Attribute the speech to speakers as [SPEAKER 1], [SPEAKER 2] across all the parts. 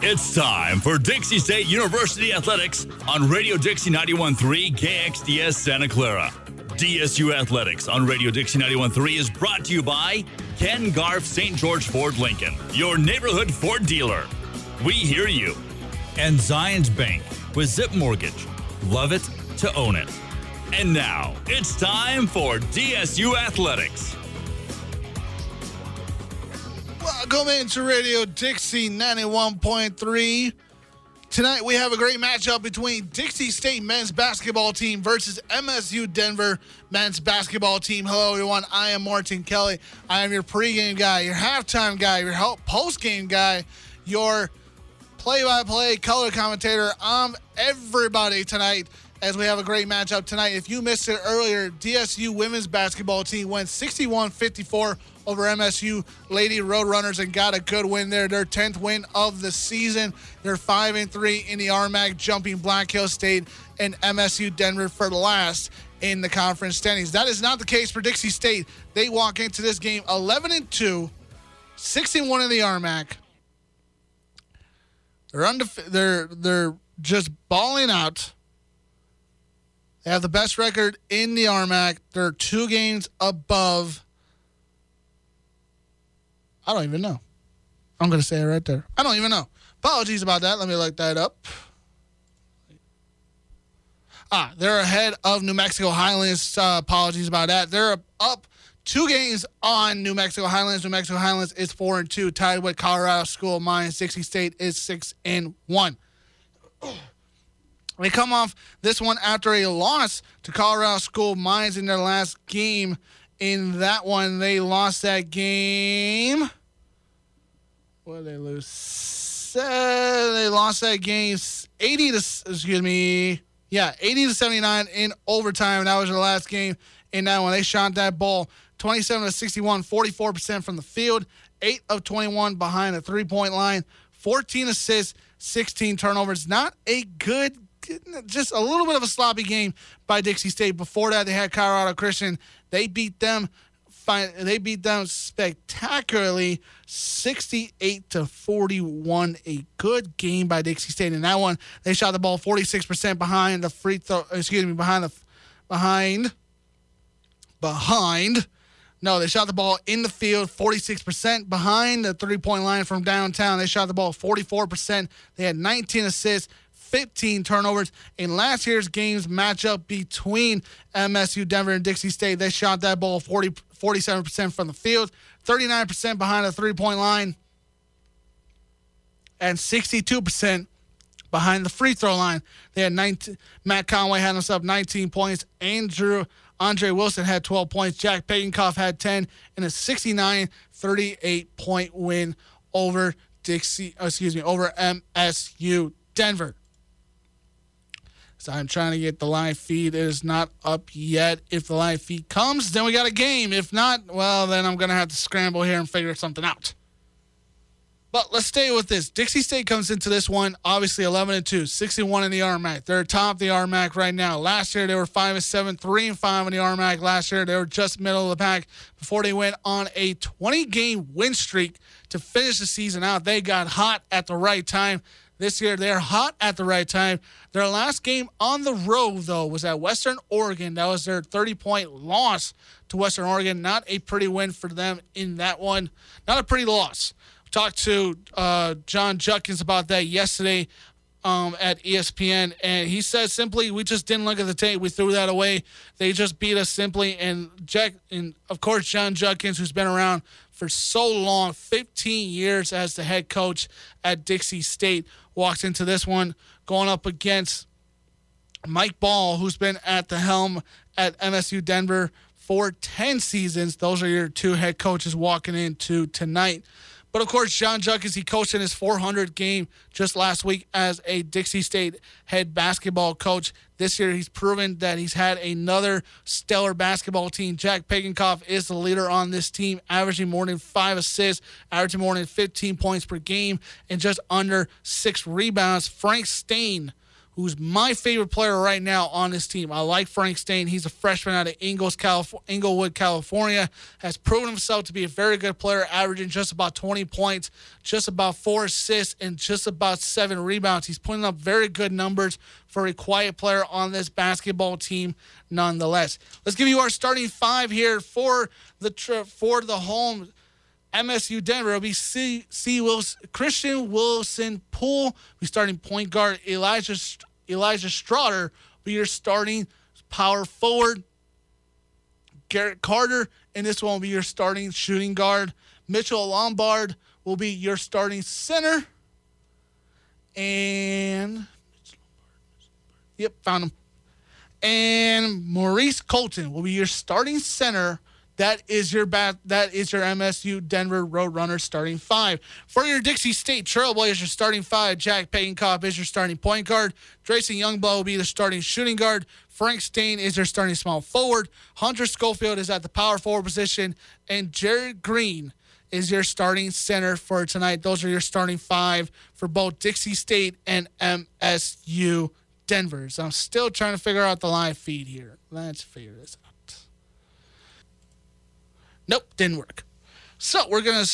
[SPEAKER 1] It's time for Dixie State University Athletics on Radio Dixie 91.3 KXDS Santa Clara. DSU Athletics on Radio Dixie 91.3 is brought to you by Ken Garff St. George Ford Lincoln, your neighborhood Ford dealer. We hear you. And Zions Bank with Zip Mortgage. Love it to own it. And now it's time for DSU Athletics.
[SPEAKER 2] Welcome into Radio Dixie 91.3. Tonight we have a great matchup between Dixie State men's basketball team versus MSU Denver men's basketball team. Hello everyone, I am Martin Kelly. I am your pregame guy, your halftime guy, your postgame guy, your play-by-play color commentator. I'm everybody tonight as we have a great matchup tonight. If you missed it earlier, DSU women's basketball team went 61-54 over MSU Lady Roadrunners and got a good win there. Their 10th win of the season. They're 5 and 3 in the RMAC, jumping Black Hill State and MSU Denver for the last in the conference standings. That is not the case for Dixie State. They walk into this game 11 and 2, 61 in the RMAC. They're undef- they're they're just balling out. They have the best record in the RMAC. They're two games above I don't even know. I'm going to say it right there. I don't even know. Apologies about that. Let me look that up. Ah, they're ahead of New Mexico Highlands. Uh, apologies about that. They're up two games on New Mexico Highlands. New Mexico Highlands is four and two, tied with Colorado School of Mines. Dixie State is six and one. They come off this one after a loss to Colorado School of Mines in their last game. In that one, they lost that game what did they lose? Uh, they lost that game 80 to excuse me. Yeah, 80 to 79 in overtime. That was their last game in that one. They shot that ball 27 to 61, 44% from the field, 8 of 21 behind the three-point line, 14 assists, 16 turnovers. Not a good just a little bit of a sloppy game by Dixie State. Before that, they had Colorado Christian. They beat them they beat them spectacularly 68 to 41 a good game by Dixie State in that one they shot the ball 46% behind the free throw excuse me behind the behind behind no, they shot the ball in the field 46% behind the three point line from downtown. They shot the ball 44%. They had 19 assists, 15 turnovers. In last year's games matchup between MSU Denver and Dixie State, they shot that ball 40, 47% from the field, 39% behind the three point line, and 62% behind the free throw line. They had 19, Matt Conway had himself 19 points. Andrew Andre Wilson had 12 points. Jack Pagenkopf had 10 in a 69 38 point win over Dixie, uh, excuse me, over MSU Denver. So I'm trying to get the live feed. It is not up yet. If the live feed comes, then we got a game. If not, well, then I'm going to have to scramble here and figure something out. But let's stay with this. Dixie State comes into this one obviously 11 and 2, 61 in the RMAC. They're top of the RMAC right now. Last year they were 5 and 7, 3 and 5 in the RMAC. Last year they were just middle of the pack before they went on a 20 game win streak to finish the season out. They got hot at the right time this year. They're hot at the right time. Their last game on the road, though, was at Western Oregon. That was their 30 point loss to Western Oregon. Not a pretty win for them in that one. Not a pretty loss. Talked to uh, Jon Judkins about that yesterday um, at ESPN, and he said simply, "We just didn't look at the tape. We threw that away. They just beat us simply." And Jack, and of course, Jon Judkins, who's been around for so long, 15 years as the head coach at Dixie State, walks into this one going up against Mike Bahl, who's been at the helm at MSU Denver for 10 seasons. Those are your two head coaches walking into tonight. But of course, Jon Judkins, he coached in his 400 game just last week as a Dixie State head basketball coach. This year, he's proven that he's had another stellar basketball team. Jack Pagenkopf is the leader on this team, averaging more than five assists, averaging more than 15 points per game, and just under six rebounds. Frank Staine who's my favorite player right now on this team. I like Frank Staine. He's a freshman out of Ingles, Calif- Inglewood, California. Has proven himself to be a very good player, averaging just about 20 points, just about four assists, and just about seven rebounds. He's putting up very good numbers for a quiet player on this basketball team, nonetheless. Let's give you our starting five here for the for the home MSU Denver. It'll be C. C. Wilson, Christian Wilson Poole. We starting point guard Elijah Elijah Stroughter. Will be your starting power forward. Garrett Carter, and this one will be your starting shooting guard. Mitchell Lombard will be your starting center. And yep, found him. And Maurice Colton will be your starting center that is your bat. That is your MSU Denver Roadrunners starting five. For your Dixie State Trailblazers your starting five, Jack Pagenkopf is your starting point guard. Drayson Youngblood will be the starting shooting guard. Frank Staine is your starting small forward. Hunter Schofield is at the power forward position, and Jared Green is your starting center for tonight. Those are your starting five for both Dixie State and MSU Denver. So I'm still trying to figure out the live feed here. Let's figure this out. Nope, didn't work. So we're gonna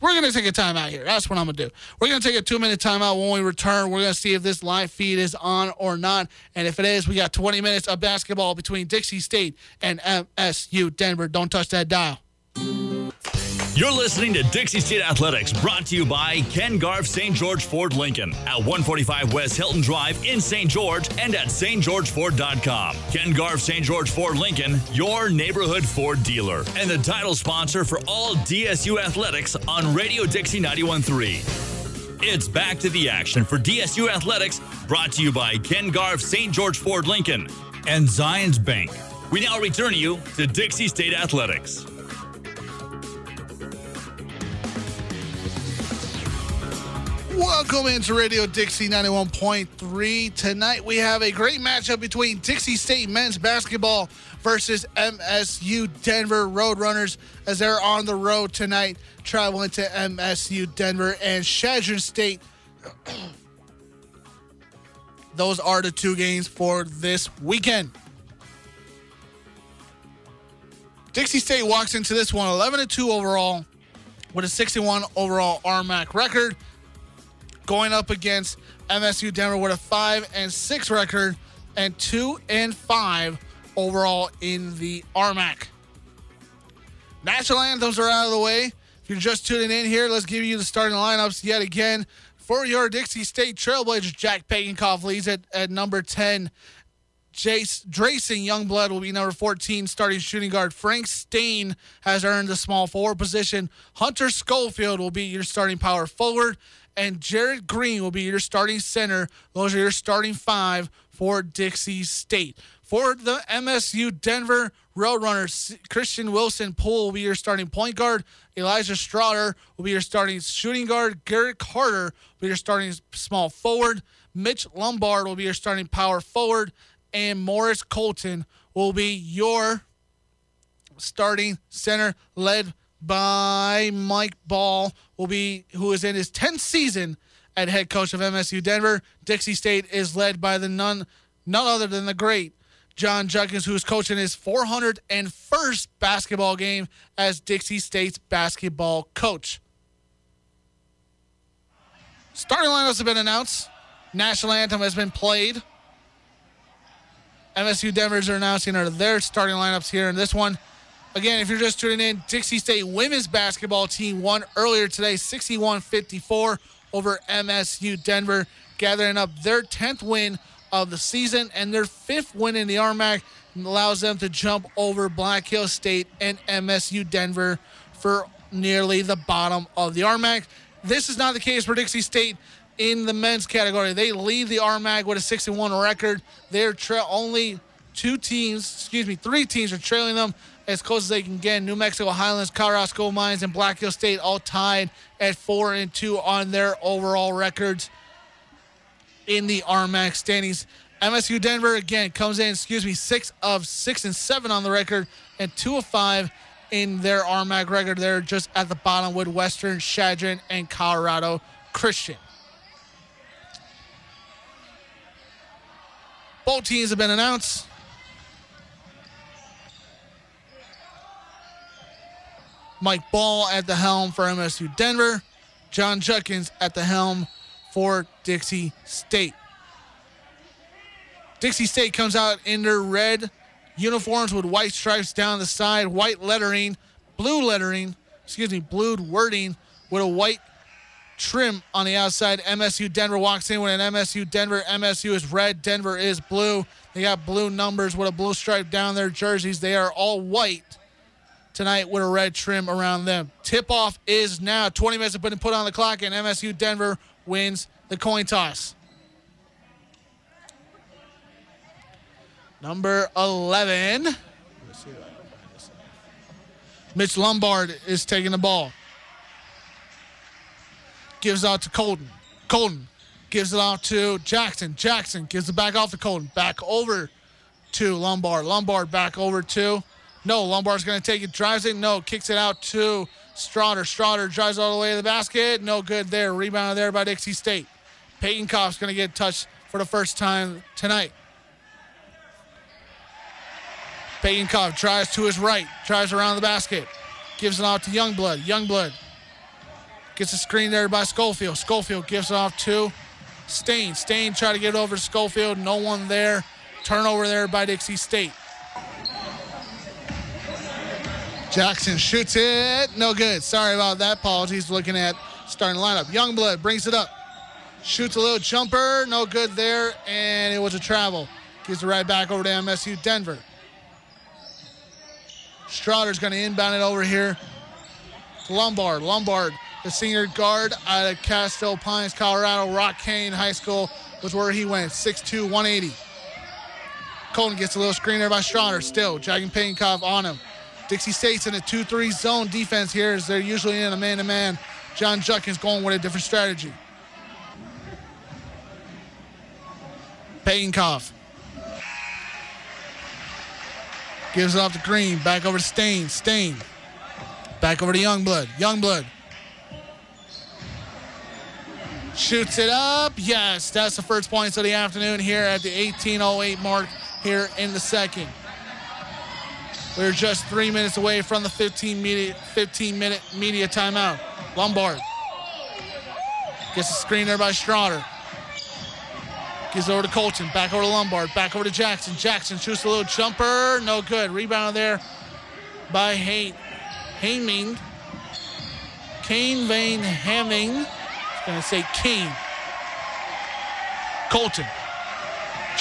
[SPEAKER 2] we're gonna take a timeout here. That's what I'm gonna do. We're gonna take a two minute timeout. When we return, we're gonna see if this live feed is on or not. And if it is, we got 20 minutes of basketball between Dixie State and MSU Denver. Don't touch that dial.
[SPEAKER 1] You're listening to Dixie State Athletics, brought to you by Ken Garff St. George Ford Lincoln at 145 West Hilton Drive in St. George and at stgeorgeford.com. Ken Garff St. George Ford Lincoln, your neighborhood Ford dealer, and the title sponsor for all DSU athletics on Radio Dixie 913. It's back to the action for DSU Athletics, brought to you by Ken Garff St. George Ford Lincoln and Zions Bank. We now return you to Dixie State Athletics.
[SPEAKER 2] Welcome into Radio Dixie 91.3. Tonight we have a great matchup between Dixie State men's basketball versus MSU Denver Roadrunners as they're on the road tonight, traveling to MSU Denver and Chadron State. Those are the two games for this weekend. Dixie State walks into this one 11 2 overall with a 61 overall RMAC record going up against MSU Denver with a five and six record and two and five overall in the RMAC. National anthems are out of the way. If you're just tuning in here, let's give you the starting lineups yet again. For your Dixie State Trailblazers, Jack Pagenkopf leads at, at number 10. Jace Drayson Youngblood will be number 14, starting shooting guard. Frank Staine has earned the small forward position. Hunter Schofield will be your starting power forward and Jared Green will be your starting center. Those are your starting five for Dixie State. For the MSU Denver Roadrunners, Christian Wilson Poole will be your starting point guard. Elijah Stroughter will be your starting shooting guard. Garrett Carter will be your starting small forward. Mitch Lombard will be your starting power forward. And Morris Colton will be your starting center, led by Mike Bahl, will be who is in his 10th season at head coach of MSU Denver. Dixie State is led by the none none other than the great Jon Judkins, who's coaching his 401st basketball game as Dixie State's basketball coach. Starting lineups have been announced. National anthem has been played. MSU Denver's are announcing their starting lineups here in this one. Again, if you're just tuning in, Dixie State women's basketball team won earlier today 61 54 over MSU Denver, gathering up their 10th win of the season and their fifth win in the RMAC allows them to jump over Black Hill State and MSU Denver for nearly the bottom of the RMAC. This is not the case for Dixie State in the men's category. They lead the RMAC with a 61 record. They're tra- only two teams, excuse me, three teams are trailing them as close as they can get. New Mexico Highlands, Colorado Mines, and Black Hill State all tied at four and two on their overall records in the RMAC standings. MSU Denver again comes in, excuse me, six of six and seven on the record, and two of five in their RMAC record. They're just at the bottom with Western, Chadron, and Colorado Christian. Both teams have been announced. Mike Bahl at the helm for MSU Denver. Jon Judkins at the helm for Dixie State. Dixie State comes out in their red uniforms with white stripes down the side, white lettering, blue lettering, excuse me, blue wording with a white trim on the outside. MSU Denver walks in with an MSU Denver. MSU is red, Denver is blue. They got blue numbers with a blue stripe down their jerseys. They are all white tonight with a red trim around them. Tip off is now 20 minutes have been put on the clock, and MSU Denver wins the coin toss. Number 11. Mitch Lombard is taking the ball. Gives out to Colton. Colton gives it out to Jackson. Jackson gives it back off to Colton. Back over to Lombard. Lombard back over to. No, Lombard's going to take it. Drives it. No, kicks it out to Strotter. Strotter drives all the way to the basket. No good there. Rebound there by Dixie State. Pagenkopf's going to get touched for the first time tonight. Pagenkopf drives to his right, drives around the basket, gives it off to Youngblood. Youngblood gets a screen there by Schofield. Schofield gives it off to Staine. Staine try to get it over to Schofield. No one there. Turnover there by Dixie State. Jackson shoots it. No good. Sorry about that. Apologies. Looking at starting lineup. Youngblood brings it up. Shoots a little jumper. No good there. And it was a travel. Gives it right back over to MSU Denver. Strouder's going to inbound it over here Lombard. Lombard, the senior guard out of Castle Pines, Colorado. Rockhane High School was where he went. 6'2", 180. Colton gets a little screen there by Strouder. Still, Jagging Pagenkopf on him. Dixie State's in a 2-3 zone defense here as they're usually in a man-to-man. Jon Judkins going with a different strategy. Pagenkopf Gives it off to Green. Back over to Staine. Staine. Back over to Youngblood. Youngblood. Shoots it up. Yes, that's the first points of the afternoon here at the 1808 mark here in the second. We're just three minutes away from the 15 minute, 15 minute media timeout. Lombard gets a screen there by Strouder. Gives over to Colton. Back over to Lombard. Back over to Jackson. Jackson shoots a little jumper. No good. Rebound there by Hay- Haming. Kane Vane Hamming. I going to say Kane. Colton.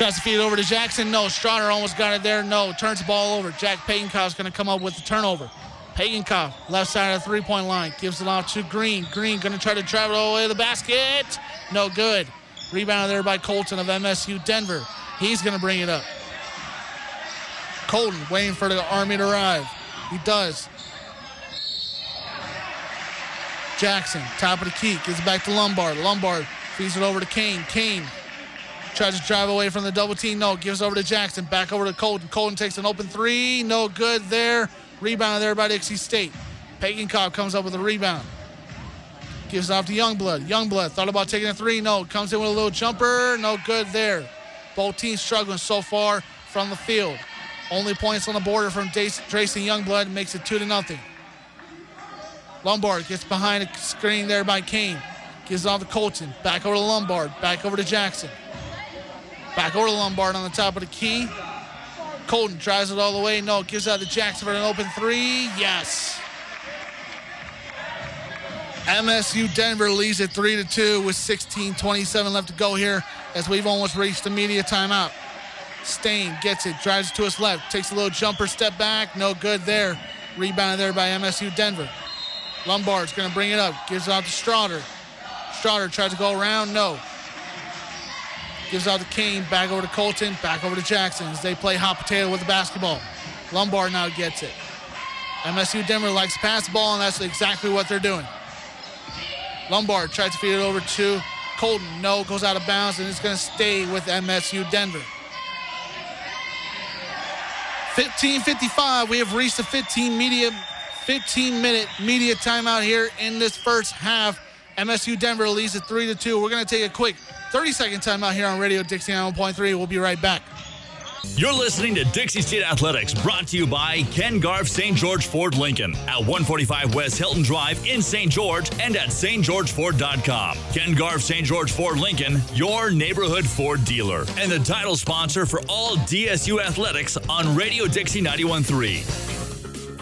[SPEAKER 2] Tries to feed it over to Jackson. No. Strouder almost got it there. No. Turns the ball over. Jack Pagenkopf's going to come up with the turnover. Pagenkopf, left side of the three-point line. Gives it off to Green. Green going to try to travel all the way to the basket. No good. Rebound there by Colton of MSU Denver. He's going to bring it up. Colton waiting for the Army to arrive. He does. Jackson, top of the key, gives it back to Lombard. Lombard feeds it over to Kane. Kane tries to drive away from the double team. No, gives over to Jackson. Back over to Colton. Colton takes an open three. No good there. Rebound there by Dixie State. Pagenkopf comes up with a rebound. Gives off to Youngblood. Youngblood thought about taking a three. No. Comes in with a little jumper. No good there. Both teams struggling so far from the field. Only points on the border from Drayson Youngblood makes it two to nothing. Lombard gets behind a screen there by Kane. Gives off to Colton. Back over to Lombard. Back over to Jackson. Back over to Lombard on the top of the key. Colton drives it all the way. No, gives out to Jackson for an open three. Yes. MSU Denver leads at 3 to 2 with 16:27 left to go here as we've almost reached the media timeout. Staine gets it, drives to his left, takes a little jumper step back, no good there. Rebounded there by MSU Denver. Lombard's going to bring it up, gives it out to Strouder. Strouder tries to go around, no. Gives out to Kane, back over to Colton, back over to Jackson as they play hot potato with the basketball. Lombard now gets it. MSU Denver likes to pass the ball, and that's exactly what they're doing. Lombard tries to feed it over to Colton. No, goes out of bounds, and it's going to stay with MSU Denver. 15:55. We have reached the 15 media, 15 minute media timeout here in this first half. MSU Denver leads at three to two. We're going to take a quick 30 second timeout here on Radio Dixie 1.3. We'll be right back.
[SPEAKER 1] You're listening to Dixie State Athletics, brought to you by Ken Garff St. George Ford Lincoln at 145 West Hilton Drive in St. George and at stgeorgeford.com. Ken Garff St. George Ford Lincoln, your neighborhood Ford dealer, and the title sponsor for all DSU athletics on Radio Dixie 913.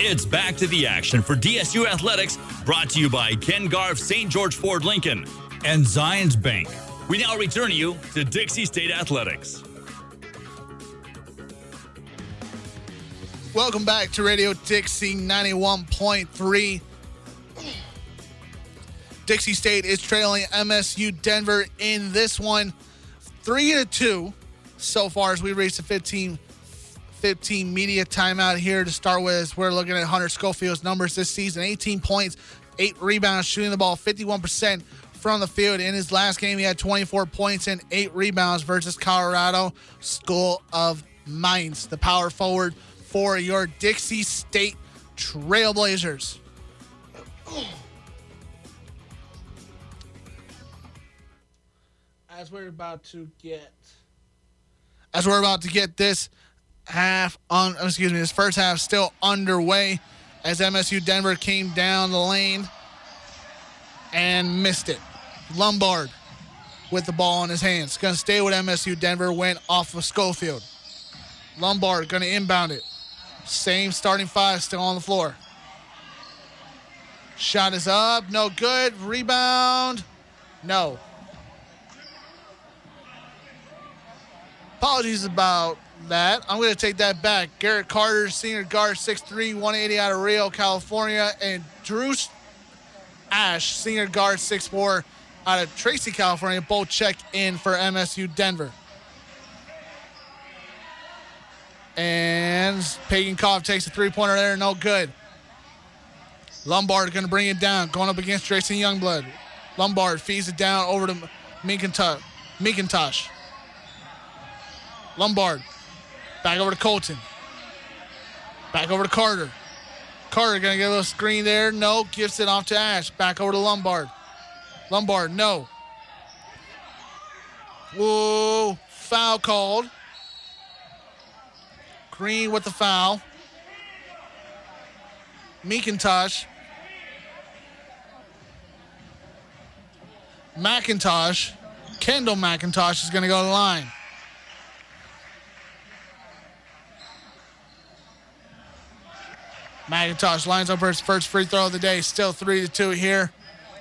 [SPEAKER 1] It's back to the action for DSU Athletics, brought to you by Ken Garff St. George Ford Lincoln and Zions Bank. We now return you to Dixie State Athletics.
[SPEAKER 2] Welcome back to Radio Dixie 91.3. Dixie State is trailing MSU Denver in this one, three to two so far as we reach the 15, 15 media timeout here to start with. We're looking at Hunter Schofield's numbers this season 18 points, eight rebounds, shooting the ball 51% from the field. In his last game, he had 24 points and eight rebounds versus Colorado School of Mines, the power forward for your Dixie State Trailblazers. As we're about to get, as we're about to get this half on, excuse me, this first half still underway, as MSU Denver came down the lane and missed it. Lombard with the ball in his hands, going to stay with MSU Denver. Went off of Schofield. Lombard going to inbound it. Same starting five still on the floor. Shot is up. No good. Rebound. No. Apologies about that. I'm going to take that back. Garrett Carter, senior guard, 6'3, 180 out of Rio, California. And Drew Ash, senior guard, 6'4 out of Tracy, California. Both check in for MSU Denver. And Pagan takes a three pointer there, no good. Lombard going to bring it down, going up against Jason Youngblood. Lombard feeds it down over to McIntosh. McIntosh. Lombard. Back over to Colton. Back over to Carter. Carter going to get a little screen there. No. Gives it off to Ash. Back over to Lombard. Lombard, no. Whoa. Foul called. Green with the foul. McIntosh. McIntosh. Kendall McIntosh is going to go to the line. McIntosh lines up for his first free throw of the day. Still 3 to 2 here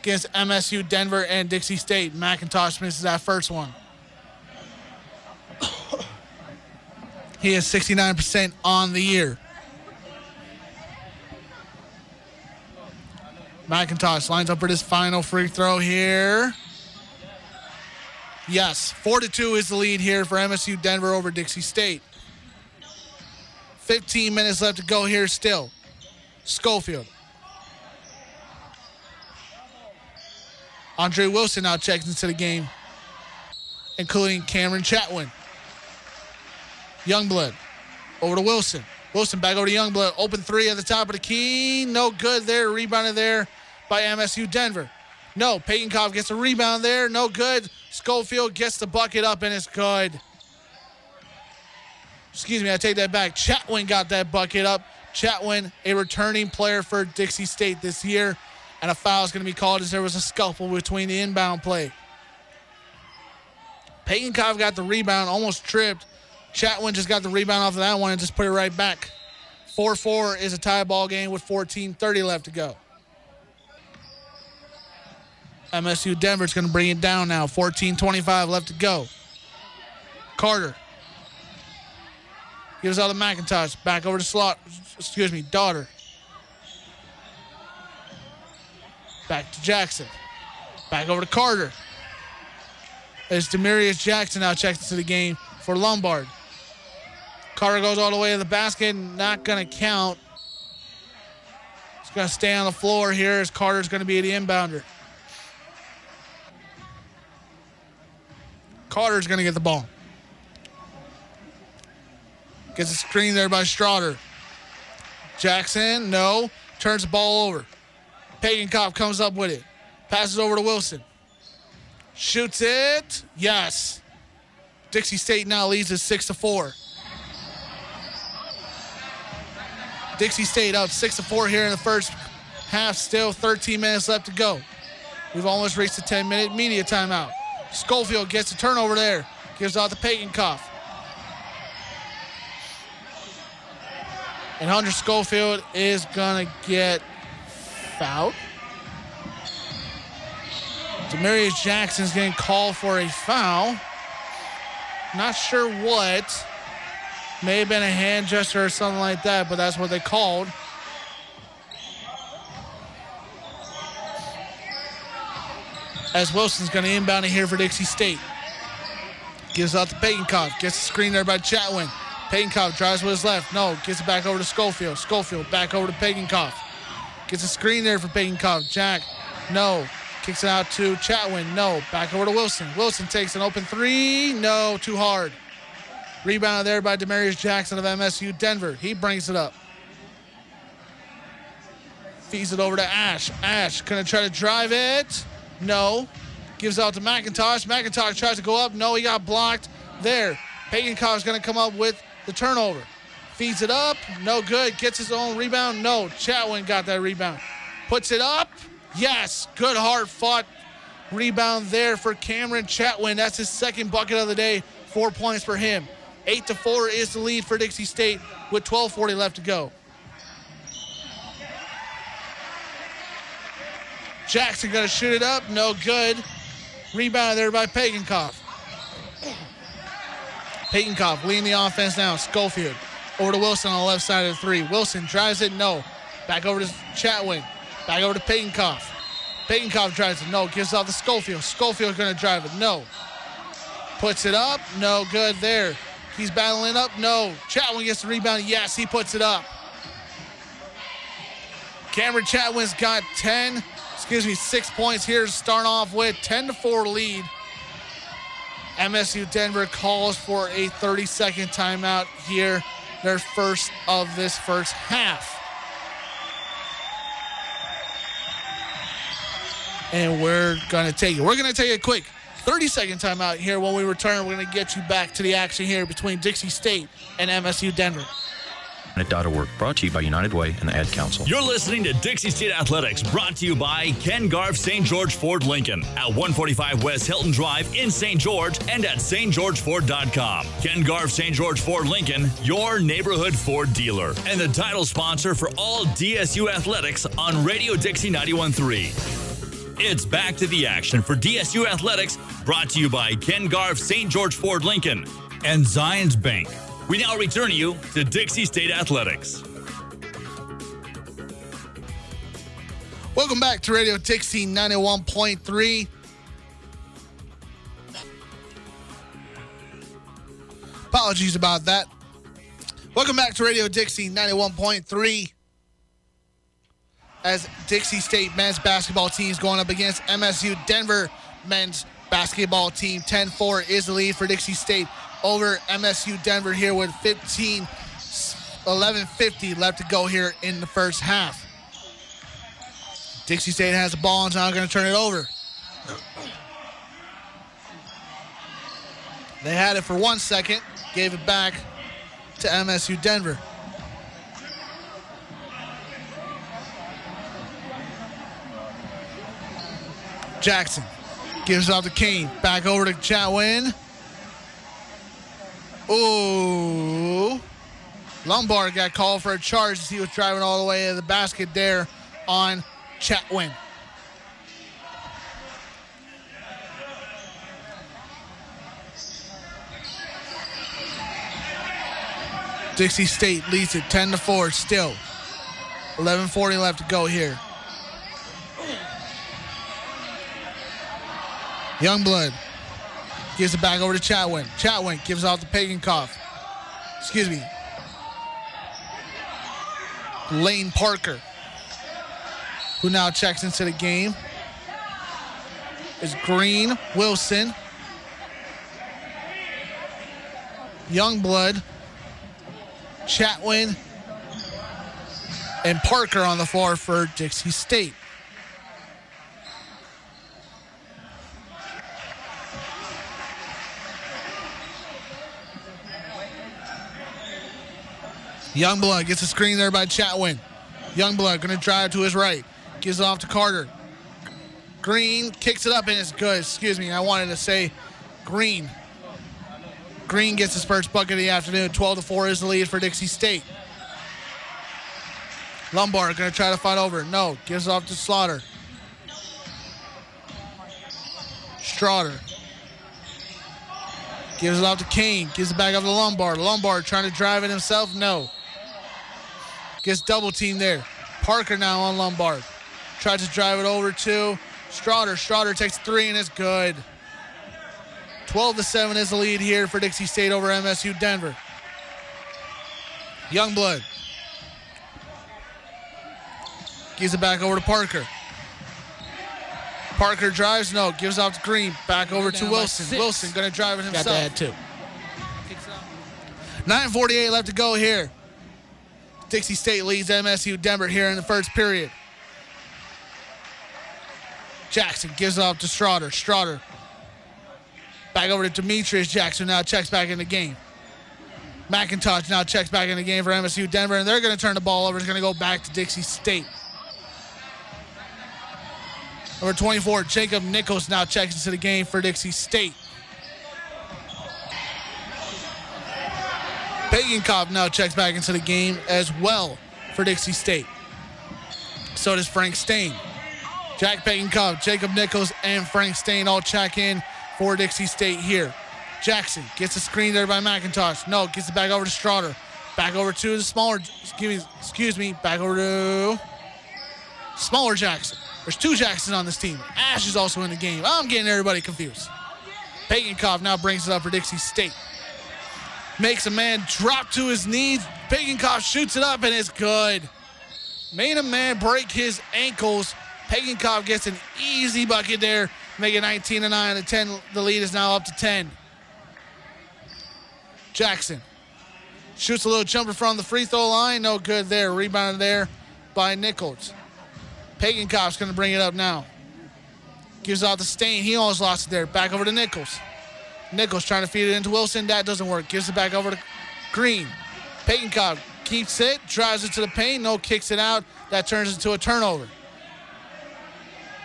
[SPEAKER 2] against MSU Denver and Dixie State. McIntosh misses that first one. He is 69% on the year. McIntosh lines up for this final free throw here. Yes, 4 to 2 is the lead here for MSU Denver over Dixie State. 15 minutes left to go here still. Schofield. Andre Wilson now checks into the game, including Cameron Chatwin. Youngblood over to Wilson. Wilson back over to Youngblood. Open three at the top of the key. No good there. Rebounded there by MSU Denver. No, Peyton gets a rebound there. No good. Schofield gets the bucket up and it's good. Excuse me, I take that back. Chatwin got that bucket up. Chatwin, a returning player for Dixie State this year. And a foul is going to be called as there was a scuffle between the inbound play. Pagenkopf got the rebound, almost tripped, Chatwin just got the rebound off of that one and just put it right back. 4 4 is a tie ball game with 14 30 left to go. MSU Denver's going to bring it down now. 14 25 left to go. Carter gives out to McIntosh. Back over to Slot. Excuse me, Daughter. Back to Jackson. Back over to Carter. As Demarius Jackson now checks into the game for Lombard. Carter goes all the way to the basket, not going to count. He's going to stay on the floor here as Carter's going to be the inbounder. Carter's going to get the ball. Gets a screen there by Strawder. Jackson, no. Turns the ball over. Pagan comes up with it. Passes over to Wilson. Shoots it. Yes. Dixie State now leads at 6 to 4. Dixie State up 6 to 4 here in the first half. Still 13 minutes left to go. We've almost reached the 10 minute media timeout. Schofield gets a turnover there. Gives out the Pagenkopf. And Hunter Schofield is going to get fouled. Demarius Jackson's getting called for a foul. Not sure what. May have been a hand gesture or something like that, but that's what they called. As Wilson's going to inbound it here for Dixie State. Gives out to Pagenkopf. Gets the screen there by Chatwin. Pagenkopf drives with his left. No. Gets it back over to Schofield. Schofield back over to Pagenkopf. Gets a screen there for Pagenkopf. Jack. No. Kicks it out to Chatwin. No. Back over to Wilson. Wilson takes an open three. No. Too hard. Rebound there by Demarius Jackson of MSU Denver. He brings it up. Feeds it over to Ash. Ash gonna try to drive it. No. Gives out to McIntosh. McIntosh tries to go up. No, he got blocked there. Pagenkopf's going to come up with the turnover. Feeds it up. No good. Gets his own rebound. No. Chatwin got that rebound. Puts it up. Yes. Good hard fought rebound there for Cameron Chatwin. That's his second bucket of the day. Four points for him. Eight to four is the lead for Dixie State with 12:40 left to go. Jackson gonna shoot it up, no good. Rebound there by Pagenkopf. Pagenkopf leading the offense now. Schofield over to Wilson on the left side of the three. Wilson drives it, no. Back over to Chatwin. Back over to Pagenkopf. Pagenkopf drives it, no. Gives off to Schofield. Schofield gonna drive it, no. Puts it up, no good there. He's battling up, no. Chatwin gets the rebound, yes, he puts it up. Cameron Chatwin's got 10 excuse me, six points here to start off with. 10 to 4 lead. MSU Denver calls for a 30 second timeout here, their first of this first half. And we're going to take it. We're going to take it quick 30 second timeout here. When we return, we're going to get you back to the action here between Dixie State and MSU Denver.
[SPEAKER 3] United.org. Brought to you by United Way and the Ad Council.
[SPEAKER 1] You're listening to Dixie State Athletics, brought to you by Ken Garff St. George Ford Lincoln at 145 West Hilton Drive in St. George and at stgeorgeford.com. Ken Garff St. George Ford Lincoln, your neighborhood Ford dealer, and the title sponsor for all DSU athletics on Radio Dixie 913. It's back to the action for DSU Athletics, brought to you by Ken Garff St. George Ford Lincoln and Zions Bank. We now return you to Dixie State Athletics.
[SPEAKER 2] Welcome back to Radio Dixie 91.3. Apologies about that. Welcome back to Radio Dixie 91.3. As Dixie State men's basketball team is going up against MSU Denver men's basketball team. 10 4 is the lead for Dixie State over MSU Denver here with 15, 11.50 left to go here in the first half. Dixie State has the ball and is now going to turn it over. They had it for one second, gave it back to MSU Denver. Jackson gives off to Kane. Back over to Chatwin. Ooh. Lombard got called for a charge as he was driving all the way to the basket there on Chatwin. Dixie State leads it 10 to 4 still. 11:40 left to go here. Youngblood gives it back over to Chatwin. Chatwin gives off to Pagenkopf. Excuse me. Lane Parker, who now checks into the game, is Green, Wilson, Youngblood, Chatwin, and Parker on the floor for Dixie State. Youngblood gets a screen there by Chatwin. Youngblood going to drive to his right. Gives it off to Carter. Green kicks it up and it's good. Excuse me, I wanted to say Green. Green gets his first bucket of the afternoon. 12 to 4 is the lead for Dixie State. Lombard going to try to fight over. No, gives it off to Slaughter. Straughter. Gives it off to Kane. Gives it back up to Lombard. Lombard trying to drive it himself. No. Gets double team there. Parker now on Lombard. Tries to drive it over to Straughter. Straughter takes three and it's good. 12 to 7 is the lead here for Dixie State over MSU Denver. Youngblood. Gives it back over to Parker. Parker drives, no, gives off to Green. Back over to Wilson. Wilson gonna drive it himself.
[SPEAKER 4] Got that too.
[SPEAKER 2] 9.48 left to go here. Dixie State leads MSU Denver here in the first period. Jackson gives it off to Straughter. Straughter back over to Demetrius Jackson now checks back in the game. McIntosh now checks back in the game for MSU Denver, and they're going to turn the ball over. It's going to go back to Dixie State. Number 24, Jacob Nichols now checks into the game for Dixie State. Pagan now checks back into the game as well for Dixie State. So does Frank Staine. Jack Pagan Jacob Nichols, and Frank Staine all check in for Dixie State here. Jackson gets a screen there by McIntosh. No, gets it back over to Straughter. Back over to the smaller, excuse me, excuse me, back over to smaller Jackson. There's two Jacksons on this team. Ash is also in the game. I'm getting everybody confused. Pagan now brings it up for Dixie State makes a man drop to his knees. Pagenkopf shoots it up and it's good. Made a man break his ankles. Pagenkopf gets an easy bucket there, making 19 to 9. The 10, the lead is now up to 10. Jackson shoots a little jumper from the free throw line. No good there. Rebounded there by Nichols. Pagenkopf's going to bring it up now. Gives out the Staine. He almost lost it there. Back over to Nichols. Nichols trying to feed it into Wilson. That doesn't work. Gives it back over to Green. Pagenkopf keeps it, drives it to the paint. No, kicks it out. That turns into a turnover.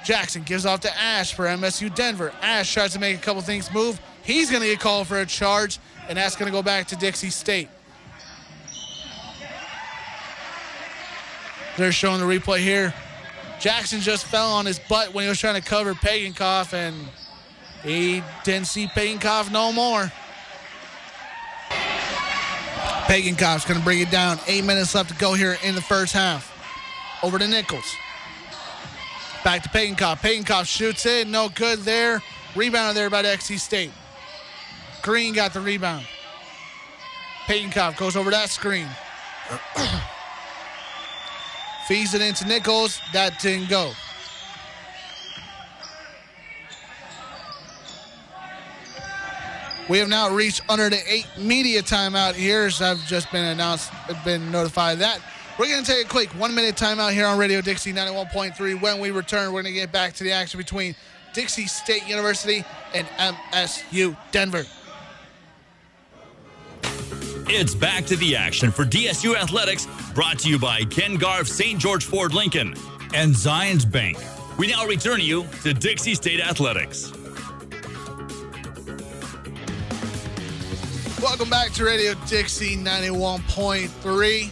[SPEAKER 2] Jackson gives off to Ash for MSU Denver. Ash tries to make a couple things move. He's going to get called for a charge, and that's going to go back to Dixie State. They're showing the replay here. Jackson just fell on his butt when he was trying to cover Pagenkopf, and he didn't see Pagenkopf no more. Pagenkopf's going to bring it down. Eight minutes left to go here in the first half. Over to Nichols. Back to Pagenkopf. Pagenkopf shoots it. No good there. Rebound there by Dixie State. Green got the rebound. Pagenkopf goes over that screen. Feeds it into Nichols. That didn't go. We have now reached under the eight media timeout here, as I've just been announced, been notified that. We're going to take a quick one minute timeout here on Radio Dixie 91.3. When we return, we're going to get back to the action between Dixie State University and MSU Denver.
[SPEAKER 1] It's back to the action for DSU Athletics, brought to you by Ken Garff St. George Ford Lincoln and Zions Bank. We now return you to Dixie State Athletics.
[SPEAKER 2] Welcome back to Radio Dixie 91.3.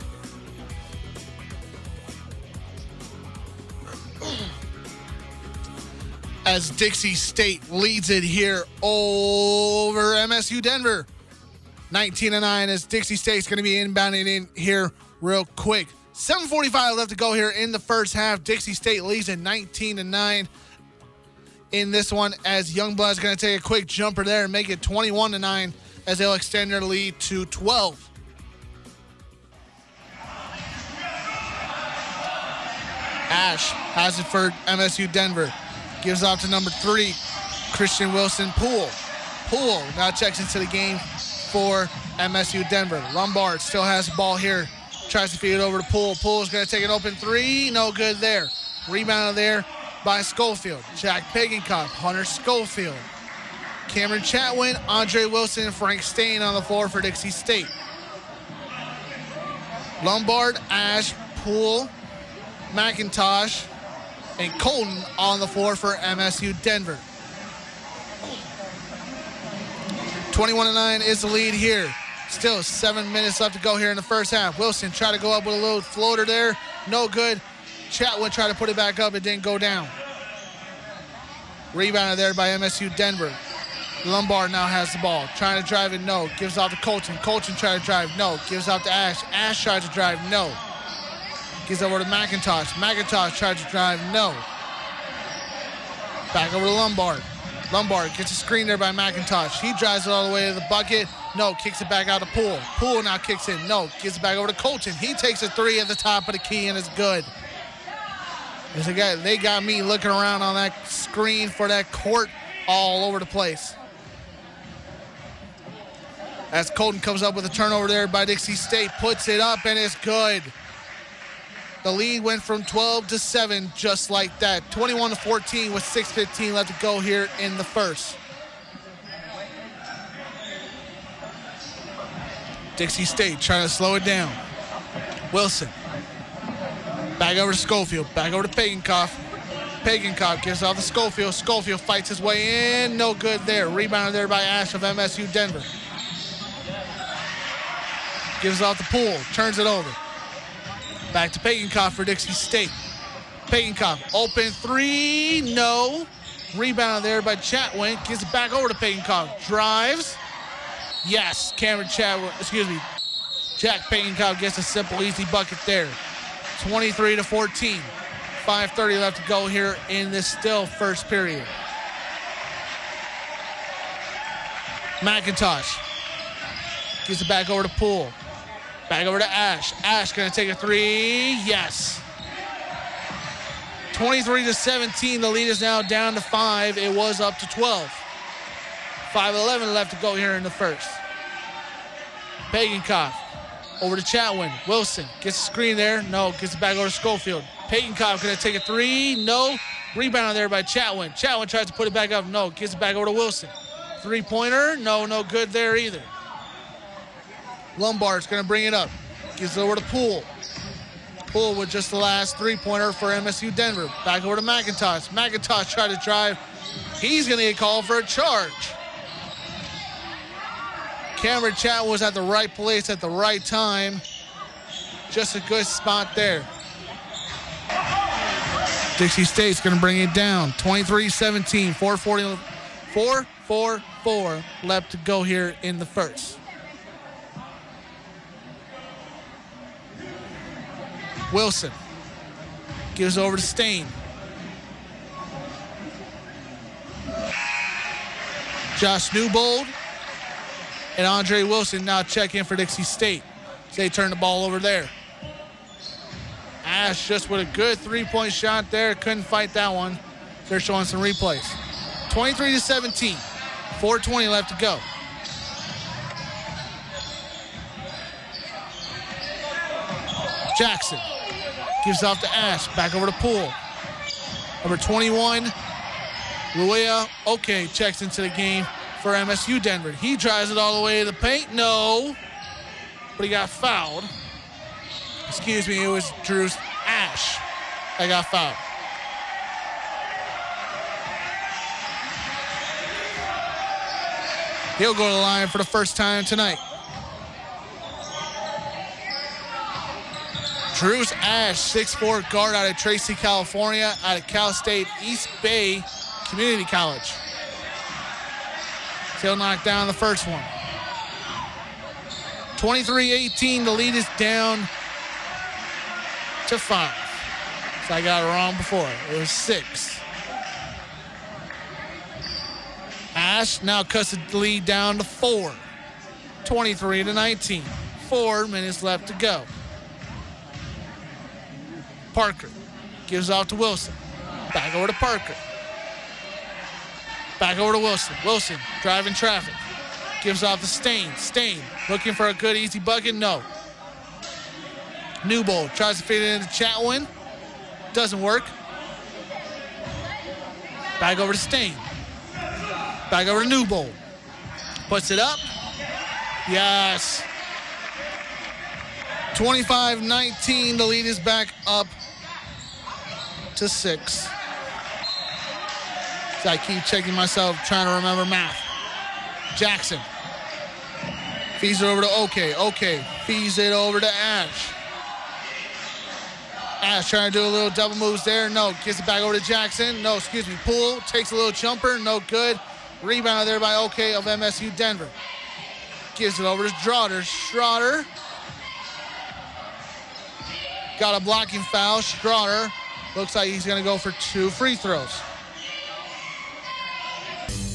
[SPEAKER 2] As Dixie State leads it here over MSU Denver. 19 to 9 as Dixie State's going to be inbounding in here real quick. 7:45 left to go here in the first half. Dixie State leads at 19 to 9 in this one as Youngblood's going to take a quick jumper there and make it 21 to 9 as they'll extend their lead to 12. Ash has it for MSU Denver. Gives off to number three, Christian Wilson Poole. Poole now checks into the game for MSU Denver. Lombard still has the ball here. Tries to feed it over to Poole. Poole's going to take an open three. No good there. Rebound there by Schofield. Jack Pagenkopf, Hunter Schofield. Cameron Chatwin, Andre Wilson, and Frank Staine on the floor for Dixie State. Lombard, Ash, Poole, McIntosh, and Colton on the floor for MSU Denver. 21 to 9 is the lead here. Still seven minutes left to go here in the first half. Wilson tried to go up with a little floater there. No good. Chatwin tried to put it back up. It didn't go down. Rebounded there by MSU Denver. Lombard now has the ball. Trying to drive it, no. Gives out to Colton. Colton trying to drive, no. Gives out to Ash. Ash tries to drive, no. Gives over to McIntosh. McIntosh tries to drive, no. Back over to Lombard. Lombard gets a screen there by McIntosh. He drives it all the way to the bucket. No, kicks it back out to Poole. Poole now kicks in. No, gives it back over to Colton. He takes a three at the top of the key and it's good. There's a guy, they got me looking around on that screen for that court all over the place. As Colton comes up with a turnover there by Dixie State, puts it up and it's good. The lead went from 12 to 7 just like that. 21 to 14 with 6.15 left to go here in the first. Dixie State trying to slow it down. Wilson. Back over to Schofield. Back over to Pagenkopf. Pagenkopf it off to Schofield. Schofield fights his way in. No good there. Rebounded there by Ash of MSU Denver. Gives out the Poole. Turns it over. Back to Pagenkopf for Dixie State. Pagenkopf. Open three. No. Rebound there by Chatwin. Gives it back over to Pagenkopf. Drives. Yes, Cameron Chatwin, excuse me, Jack Pagenkopf gets a simple, easy bucket there. 23 to 14. 5.30 left to go here in this still first period. McIntosh gives it back over to Poole. Back over to Ash. Ash gonna take a three. Yes. 23 to 17. The lead is now down to five. It was up to 12. 5.11 left to go here in the first. Pagenkopf over to Chatwin. Wilson gets the screen there. No, gets it back over to Schofield. Pagenkopf gonna take a three. No. Rebound there by Chatwin. Chatwin tries to put it back up. No, gets it back over to Wilson. Three pointer. No, no good there either. Lombard's gonna bring it up. Gives it over to Poole. Poole with just the last three pointer for MSU Denver. Back over to McIntosh. McIntosh tried to drive. He's gonna get called for a charge. Cameron Chat was at the right place at the right time. Just a good spot there. Dixie State's going to bring it down. 23-17, 440, 4-4-4 left to go here in the first. Wilson gives over to Staine. Josh Newbold and Andre Wilson now check in for Dixie State. They turn the ball over there. Ash just with a good three-point shot there. Couldn't fight that one. They're showing some replays. 23 to 17. 420 left to go. Jackson gives off to Ash. Back over to Poole. Number 21, Luea. Okay, checks into the game for MSU Denver. He drives it all the way to the paint. No. But he got fouled. Excuse me, it was Drew's Ash that got fouled. He'll go to the line for the first time tonight. Drews Ash, 6'4 guard out of Tracy, California, out of Cal State East Bay Community College. He'll knock down the first one. 23-18, the lead is down to five. So I got it wrong before. It was six. Ash now cuts the lead down to four. 23 to 19. Four minutes left to go. Parker gives off to Wilson. Back over to Parker. Back over to Wilson. Wilson driving traffic. Gives off to Staine. Staine looking for a good easy bucket. No. Newbold tries to fit it into Chatwin. Doesn't work. Back over to Staine. Back over to Newbold. Puts it up. Yes. 25 19. The lead is back up to six. So I keep checking myself, trying to remember math. Jackson. Feeds it over to OK. OK. Feeds it over to Ash. Ash trying to do a little double moves there. No. Gives it back over to Jackson. No, excuse me. Poole takes a little jumper. No good. Rebound there by OK of MSU Denver. Gives it over to Schroeder. Schroeder. Got a blocking foul. Schroeder looks like he's going to go for two free throws.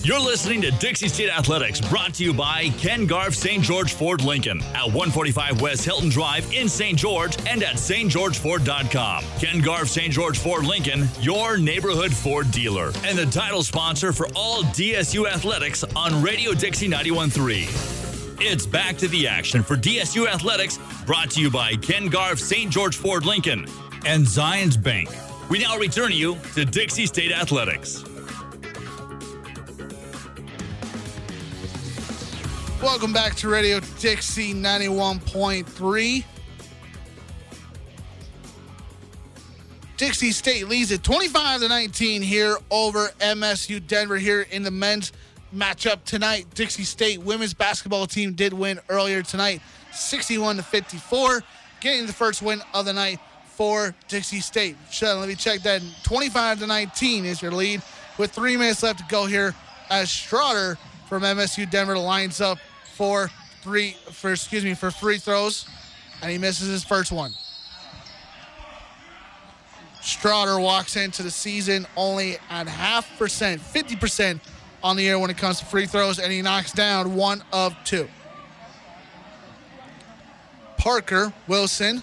[SPEAKER 1] You're listening to Dixie State Athletics, brought to you by Ken Garff St. George Ford Lincoln at 145 West Hilton Drive in St. George and at stgeorgeford.com. Ken Garff St. George Ford Lincoln, your neighborhood Ford dealer, and the title sponsor for all DSU athletics on Radio Dixie 913. It's back to the action for DSU Athletics, brought to you by Ken Garff St. George Ford Lincoln and Zions Bank. We now return you to Dixie State Athletics.
[SPEAKER 2] Welcome back to Radio Dixie 91.3. Dixie State leads it 25 to 19 here over MSU Denver here in the men's matchup tonight. Dixie State women's basketball team did win earlier tonight, 61 to 54, getting the first win of the night for Dixie State. Shut let me check that. 25 to 19 is your lead with three minutes left to go here as Schroeder from MSU Denver lines up for three for excuse me for free throws, and he misses his first one. Schroeder walks into the season only at half percent, 50% on the air when it comes to free throws, and he knocks down one of two. Parker, Wilson,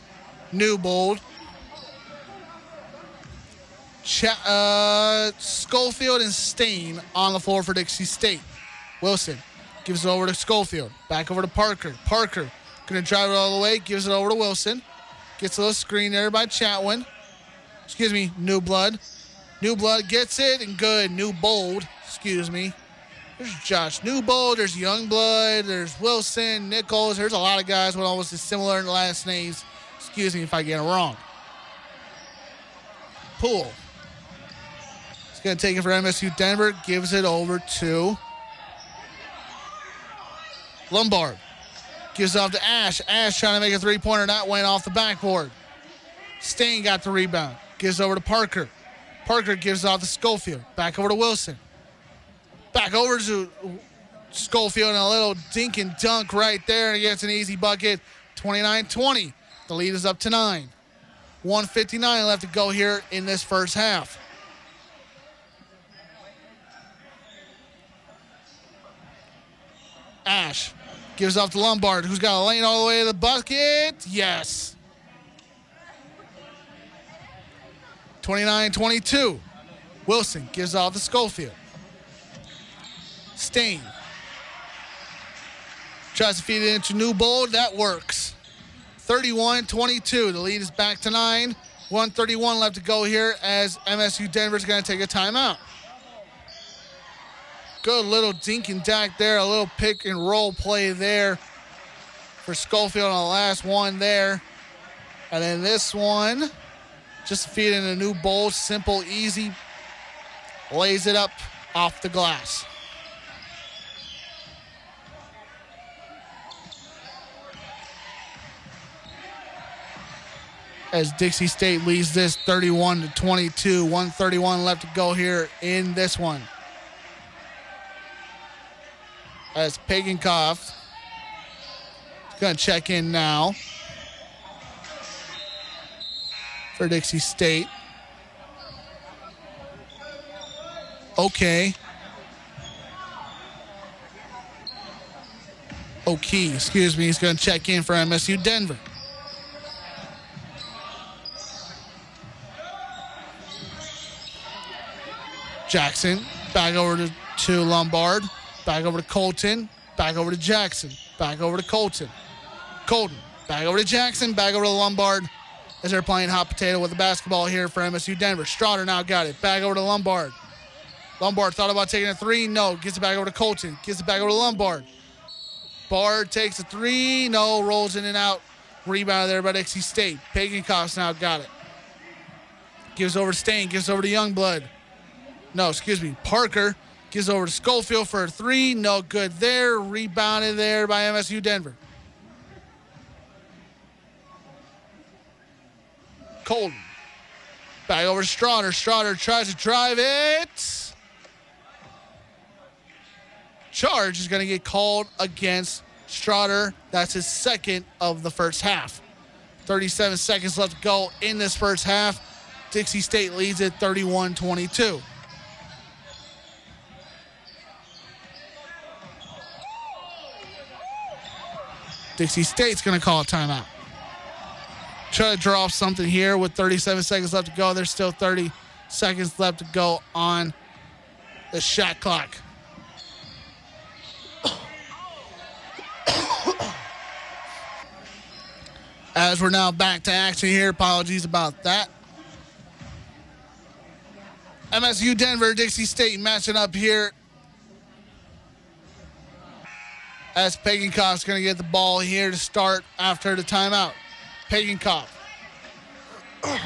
[SPEAKER 2] Newbold, Ch- uh, Schofield, and Staine on the floor for Dixie State. Wilson gives it over to Schofield. Back over to Parker. Parker gonna drive it all the way. Gives it over to Wilson. Gets a little screen there by Chatwin. Excuse me, New Blood. New Blood gets it and good. New Bold. Excuse me. There's Josh Newbold. There's Young Blood. There's Wilson, Nichols. There's a lot of guys with almost similar last names. Excuse me if I get it wrong. Poole. He's gonna take it for MSU Denver. Gives it over to Lombard gives it off to Ash. Ash trying to make a three pointer. That went off the backboard. Staine got the rebound. Gives it over to Parker. Parker gives it off to Schofield. Back over to Wilson. Back over to Schofield and a little dink and dunk right there. And he gets an easy bucket. 29 20. The lead is up to nine. 159 left to go here in this first half. Ash gives off to Lombard, who's got a lane all the way to the bucket. Yes. 29 22. Wilson gives off to Schofield. Staine tries to feed it into Newbold. That works. 31 22. The lead is back to nine. 131 left to go here as MSU Denver's going to take a timeout. Good little dink and dack there, a little pick and roll play there for Schofield on the last one there. And then this one, just feeding a Newbold, simple, easy, lays it up off the glass. As Dixie State leads this 31 to 22, 131 left to go here in this one. As Pagenkopf is going to check in now for Dixie State. Okay. Okay, excuse me. He's going to check in for MSU Denver. Jackson back over to, to Lombard. Back over to Colton. Back over to Jackson. Back over to Colton. Colton. Back over to Jackson. Back over to Lombard as they're playing hot potato with the basketball here for MSU Denver. Strotter now got it. Back over to Lombard. Lombard thought about taking a three. No. Gets it back over to Colton. Gets it back over to Lombard. Bard takes a three. No. Rolls in and out Rebound there by Dixie State. Pagenkopf's now got it. Gives over to Staine. Gives over to Youngblood. No, excuse me. Parker gives over to Schofield for a three. No good there. Rebounded there by MSU Denver. Colton. Back over to Strawder. Strawder tries to drive it. Charge is going to get called against Strawder. That's his second of the first half. 37 seconds left to go in this first half. Dixie State leads it 31 22. Dixie State's going to call a timeout. Try to draw something here with 37 seconds left to go. There's still 30 seconds left to go on the shot clock. As we're now back to action here, apologies about that. MSU Denver, Dixie State matching up here. As Pagenkopf's going to get the ball here to start after the timeout. Pagenkopf.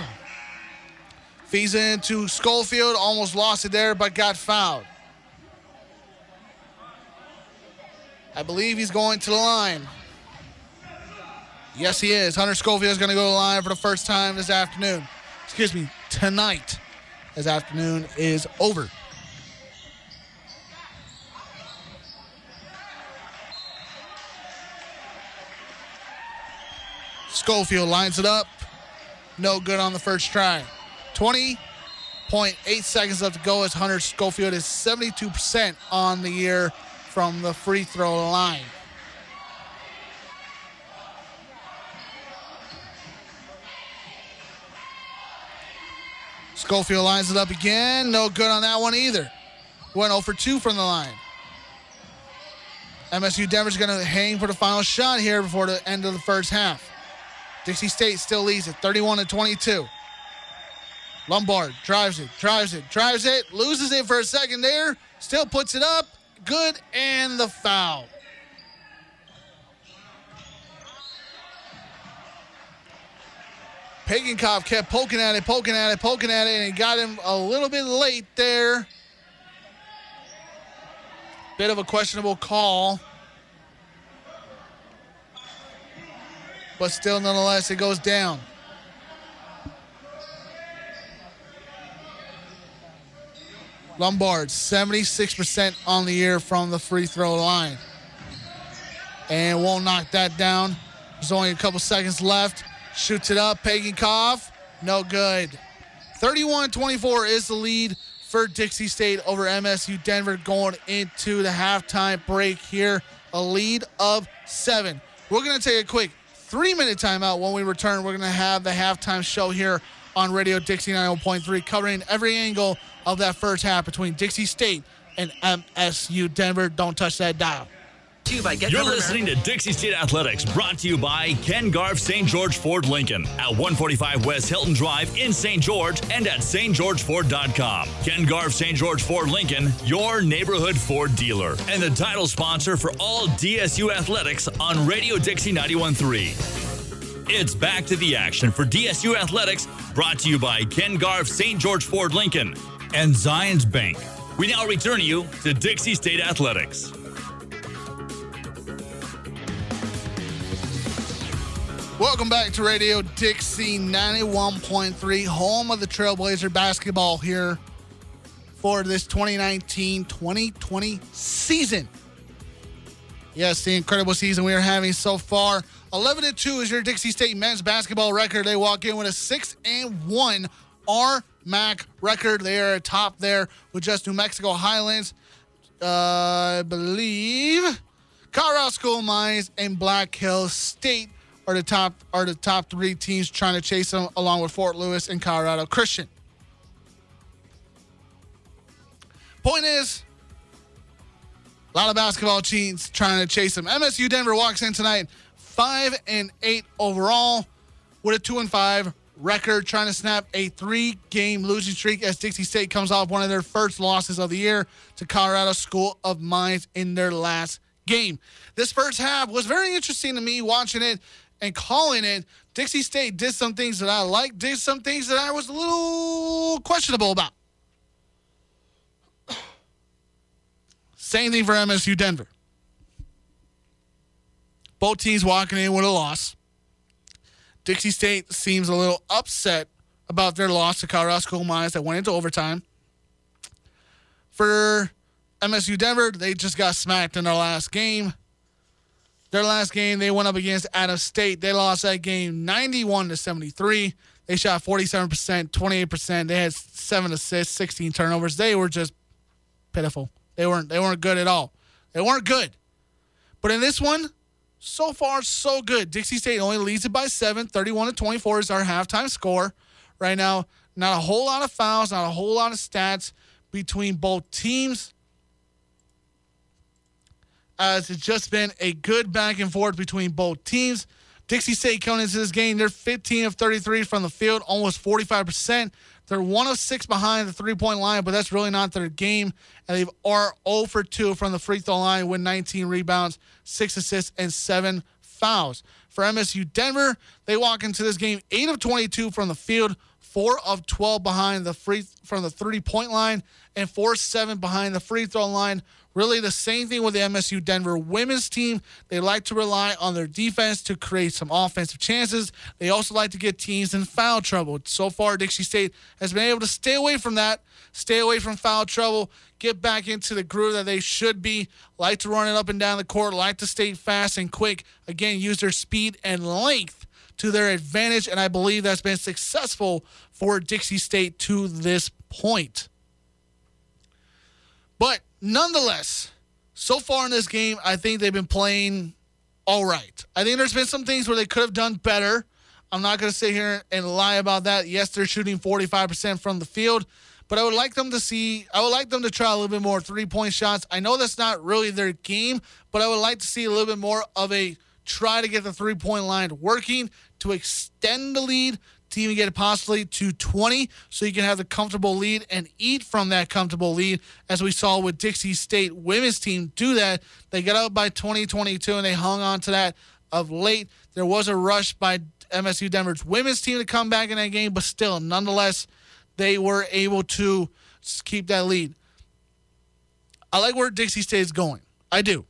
[SPEAKER 2] Feeds it into Schofield, almost lost it there, but got fouled. I believe he's going to the line. Yes, he is. Hunter Schofield is going to go to the line for the first time this afternoon. Excuse me, tonight. This afternoon is over. Schofield lines it up. No good on the first try. 20.8 seconds left to go as Hunter Schofield is 72% on the year from the free throw line. Schofield lines it up again. No good on that one either. Went 0 for 2 from the line. MSU Denver's going to hang for the final shot here before the end of the first half. Dixie State still leads it 31 to 22. Lombard drives it, drives it, drives it, loses it for a second there, still puts it up. Good, and the foul. Pagenkopf kept poking at it, poking at it, poking at it, and he got him a little bit late there. Bit of a questionable call. But still, nonetheless, it goes down. Lombard, 76% on the year from the free throw line. And won't knock that down. There's only a couple seconds left. Shoots it up. Pagenkopf, no good. 31 24 is the lead for Dixie State over MSU Denver going into the halftime break here. A lead of seven. We're going to take a quick three minute timeout. When we return, we're going to have the halftime show here on Radio Dixie 90.3, covering every angle of that first half between Dixie State and MSU Denver. Don't touch that dial.
[SPEAKER 1] You're listening to Dixie State Athletics, brought to you by Ken Garff St. George Ford Lincoln at 145 West Hilton Drive in St. George and at stgeorgeford.com. Ken Garff St. George Ford Lincoln, your neighborhood Ford dealer, and the title sponsor for all DSU athletics on Radio Dixie 91.3. It's back to the action for DSU Athletics, brought to you by Ken Garff St. George Ford Lincoln and Zions Bank. We now return you to Dixie State Athletics.
[SPEAKER 2] Welcome back to Radio Dixie 91.3, home of the Trailblazer basketball here for this 2019 2020 season. Yes, the incredible season we are having so far. 11 and 2 is your Dixie State men's basketball record. They walk in with a 6 and 1 RMAC record. They are atop there with just New Mexico Highlands, uh, I believe, Colorado School Mines, and Black Hills State are the top are the top three teams trying to chase them, along with Fort Lewis and Colorado Christian. Point is, a lot of basketball teams trying to chase them. MSU Denver walks in tonight, five and eight overall, with a two and five record, trying to snap a three-game losing streak as Dixie State comes off one of their first losses of the year to Colorado School of Mines in their last game. This first half was very interesting to me watching it and calling it. Dixie State did some things that I liked, did some things that I was a little questionable about. Same thing for MSU Denver. Both teams walking in with a loss. Dixie State seems a little upset about their loss to Colorado School Mines that went into overtime. For MSU Denver, they just got smacked in their last game. Their last game, they went up against Adams State. They lost that game 91 to 73. They shot 47%, 28%. They had seven assists, 16 turnovers. They were just pitiful. They weren't they weren't good at all. They weren't good. But in this one, so far so good. Dixie State only leads it by 7. 31 to 24 is our halftime score. Right now, not a whole lot of fouls, not a whole lot of stats between both teams as it's just been a good back and forth between both teams. Dixie State coming into this game, they're 15 of 33 from the field, almost 45%. They're one of six behind the three point line, but that's really not their game. And they are 0 for 2 from the free throw line with 19 rebounds, six assists, and seven fouls. For MSU Denver, they walk into this game 8 of 22 from the field, 4 of 12 behind the free from the three point line, and 4 7 behind the free throw line Really, the same thing with the MSU Denver women's team. They like to rely on their defense to create some offensive chances. They also like to get teams in foul trouble. So far, Dixie State has been able to stay away from that, stay away from foul trouble, get back into the groove that they should be, like to run it up and down the court, like to stay fast and quick. Again, use their speed and length to their advantage, and I believe that's been successful for Dixie State to this point. Nonetheless, so far in this game, I think they've been playing all right. I think there's been some things where they could have done better. I'm not going to sit here and lie about that. Yes, they're shooting 45% from the field, but I would like them to see, I would like them to try a little bit more three point shots. I know that's not really their game, but I would like to see a little bit more of a try to get the three point line working to extend the lead to even get it possibly to 20 so you can have the comfortable lead and eat from that comfortable lead as we saw with Dixie State women's team do that. They got out by 2022 and they hung on to that of late. There was a rush by MSU Denver's women's team to come back in that game, but still, nonetheless, they were able to keep that lead. I like where Dixie State is going. I do.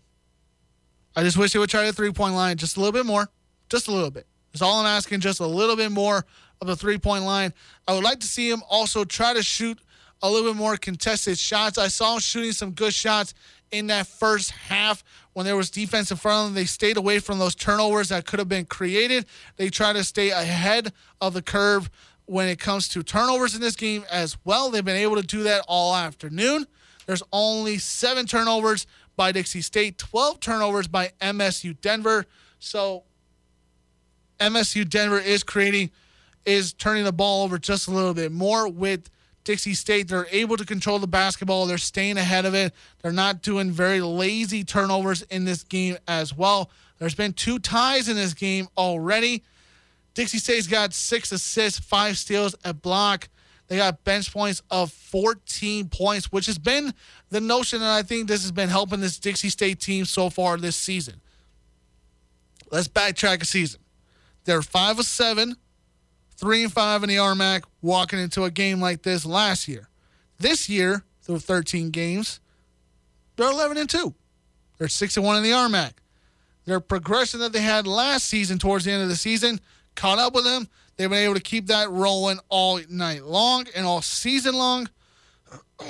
[SPEAKER 2] I just wish they would try the three point line just a little bit more. Just a little bit. That's all I'm asking, just a little bit more of the three point line. I would like to see him also try to shoot a little bit more contested shots. I saw him shooting some good shots in that first half when there was defense in front of them. They stayed away from those turnovers that could have been created. They try to stay ahead of the curve when it comes to turnovers in this game as well. They've been able to do that all afternoon. There's only seven turnovers by Dixie State, 12 turnovers by MSU Denver. So MSU Denver is creating is turning the ball over just a little bit more with Dixie State. They're able to control the basketball. They're staying ahead of it. They're not doing very lazy turnovers in this game as well. There's been two ties in this game already. Dixie State's got six assists, five steals, a block. They got bench points of 14 points, which has been the notion, and I think this has been helping this Dixie State team so far this season. Let's backtrack a season. They're five of seven three and five in the RMAC walking into a game like this last year. This year, through 13 games, they're 11 and two. They're six and one in the RMAC. Their progression that they had last season towards the end of the season caught up with them. They've been able to keep that rolling all night long and all season long.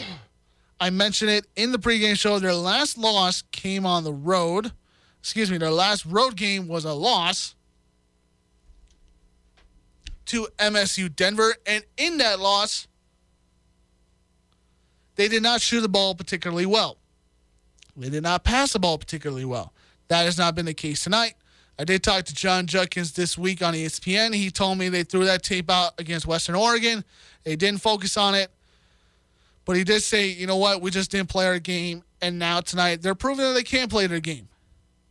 [SPEAKER 2] I mentioned it in the pregame show. Their last loss came on the road. Excuse me, their last road game was a loss to MSU Denver. And in that loss, they did not shoot the ball particularly well. They did not pass the ball particularly well. That has not been the case tonight. I did talk to Jon Judkins this week on ESPN. He told me they threw that tape out against Western Oregon. They didn't focus on it. But he did say, you know what, we just didn't play our game. And now tonight, they're proving that they can play their game.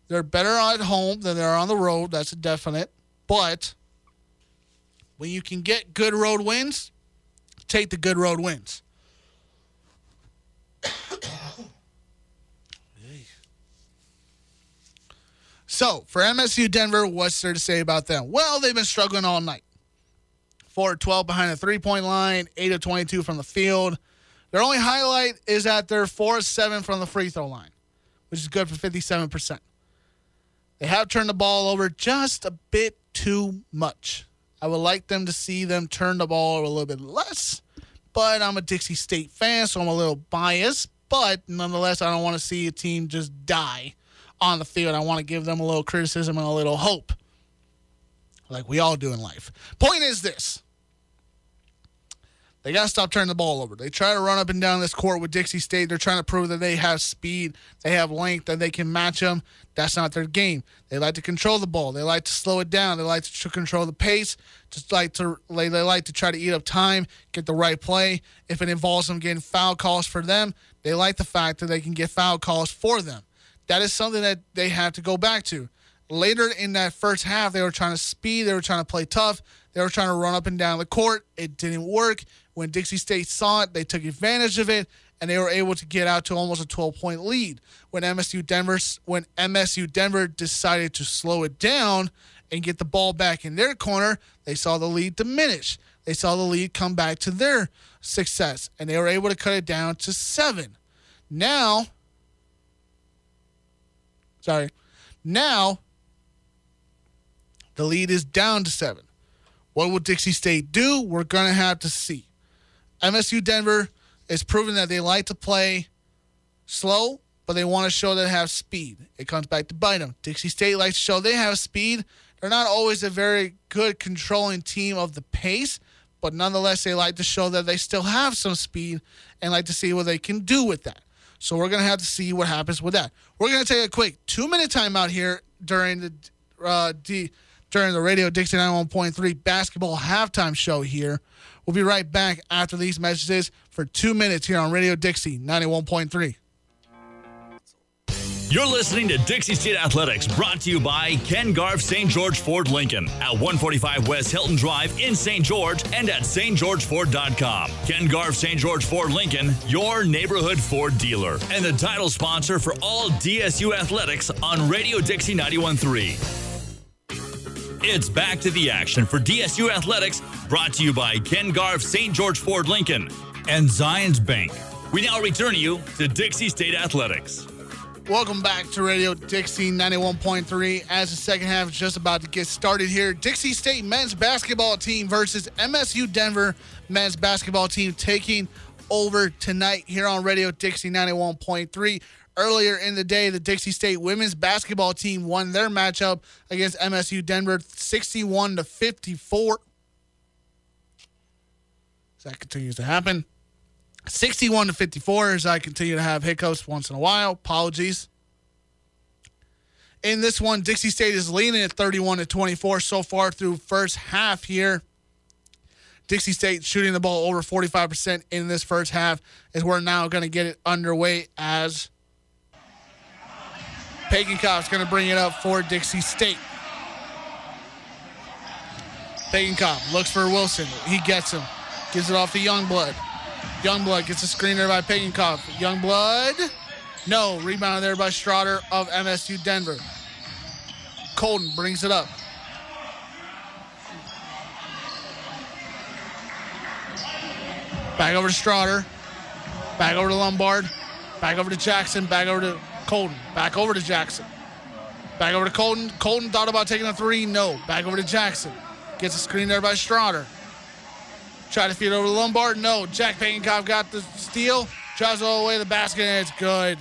[SPEAKER 2] They're better at home than they're on the road. That's a definite. But when you can get good road wins, take the good road wins. So for MSU Denver, what's there to say about them? Well, they've been struggling all night. 4 12 behind the three point line, 8 of 22 from the field. Their only highlight is that they're 4 7 from the free throw line, which is good for 57%. They have turned the ball over just a bit too much. I would like them to see them turn the ball a little bit less, but I'm a Dixie State fan, so I'm a little biased. But nonetheless, I don't want to see a team just die on the field. I want to give them a little criticism and a little hope, like we all do in life. Point is this they got to stop turning the ball over. They try to run up and down this court with Dixie State. They're trying to prove that they have speed, they have length, that they can match them. That's not their game. They like to control the ball. They like to slow it down. They like to control the pace. Just like to they, they like to try to eat up time, get the right play. If it involves them getting foul calls for them, they like the fact that they can get foul calls for them. That is something that they have to go back to. Later in that first half, they were trying to speed. They were trying to play tough. They were trying to run up and down the court. It didn't work. When Dixie State saw it, they took advantage of it and they were able to get out to almost a 12 point lead. When MSU Denver when MSU Denver decided to slow it down and get the ball back in their corner, they saw the lead diminish. They saw the lead come back to their success and they were able to cut it down to 7. Now Sorry. Now the lead is down to 7. What will Dixie State do? We're going to have to see. MSU Denver is proven that they like to play slow, but they want to show that they have speed. It comes back to bite them. Dixie State likes to show they have speed. They're not always a very good controlling team of the pace, but nonetheless, they like to show that they still have some speed and like to see what they can do with that. So we're going to have to see what happens with that. We're going to take a quick two minute timeout here during the uh, D, during the Radio Dixie 91.3 basketball halftime show here. We'll be right back after these messages for two minutes here on Radio Dixie 91.3.
[SPEAKER 1] You're listening to Dixie State Athletics, brought to you by Ken Garff St. George Ford Lincoln at 145 West Hilton Drive in St. George and at stgeorgeford.com. Ken Garff St. George Ford Lincoln, your neighborhood Ford dealer, and the title sponsor for all DSU athletics on Radio Dixie 91.3. It's back to the action for DSU Athletics, brought to you by Ken Garff St. George Ford Lincoln and Zions Bank. We now return you to Dixie State Athletics.
[SPEAKER 2] Welcome back to Radio Dixie 91.3. As the second half is just about to get started here, Dixie State men's basketball team versus MSU Denver men's basketball team taking over tonight here on Radio Dixie 91.3. Earlier in the day, the Dixie State women's basketball team won their matchup against MSU Denver 61 to 54. So that continues to happen. 61 to 54 as I continue to have hiccups once in a while. Apologies. In this one, Dixie State is leading at 31 to 24 so far through first half here. Dixie State shooting the ball over 45% in this first half as we're now going to get it underway as Pagenkopf's going to bring it up for Dixie State. Pagenkopf looks for Wilson. He gets him. Gives it off to Youngblood. Youngblood gets a screen there by Pagenkopf. Youngblood. No. Rebound there by Strotter of MSU Denver. Colton brings it up. Back over to Strotter. Back over to Lombard. Back over to Jackson. Back over to Colton. Back over to Jackson. Back over to Colton. Colton thought about taking a three. No. Back over to Jackson. Gets a screen there by Strotter. Try to feed over to Lombard. No. Jack Pagenkopf got the steal. Drives all the way to the basket, and it's good.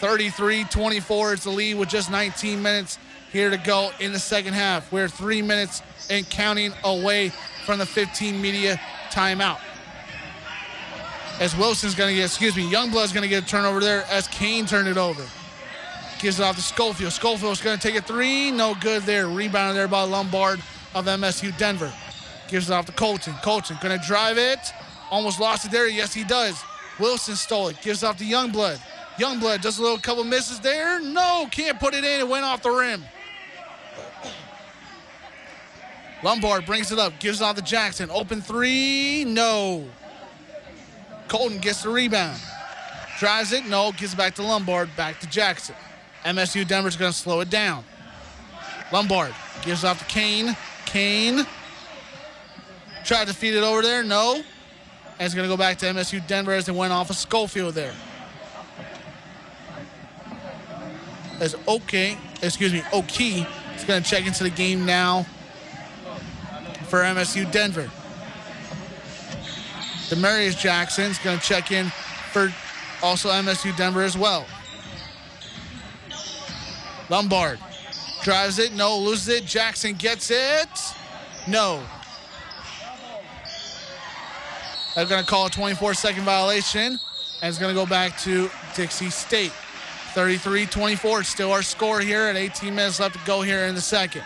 [SPEAKER 2] 33 24 is the lead with just 19 minutes here to go in the second half. We're three minutes and counting away from the 15 media timeout as Wilson's going to get, excuse me, Youngblood's going to get a turnover there as Kane turned it over. Gives it off to Schofield. Schofield's going to take a three. No good there. Rebounded there by Lombard of MSU Denver. Gives it off to Colton. Colton going to drive it. Almost lost it there. Yes, he does. Wilson stole it. Gives it off to Youngblood. Youngblood does a little couple misses there. No, can't put it in. It went off the rim. Lombard brings it up. Gives it off to Jackson. Open three. No. Colton gets the rebound. Drives it, no, gives it back to Lombard, back to Jackson. MSU Denver's going to slow it down. Lombard gives off to Kane. Kane tried to feed it over there. No. And it's going to go back to MSU Denver as they went off of Schofield there. As okay, excuse me, Oki is going to check into the game now for MSU Denver. Demarius Jackson is going to check in for also MSU Denver as well. Lombard drives it, no, loses it. Jackson gets it, no. They're going to call a 24 second violation, and it's going to go back to Dixie State. 33 24, still our score here at 18 minutes left to go here in the second.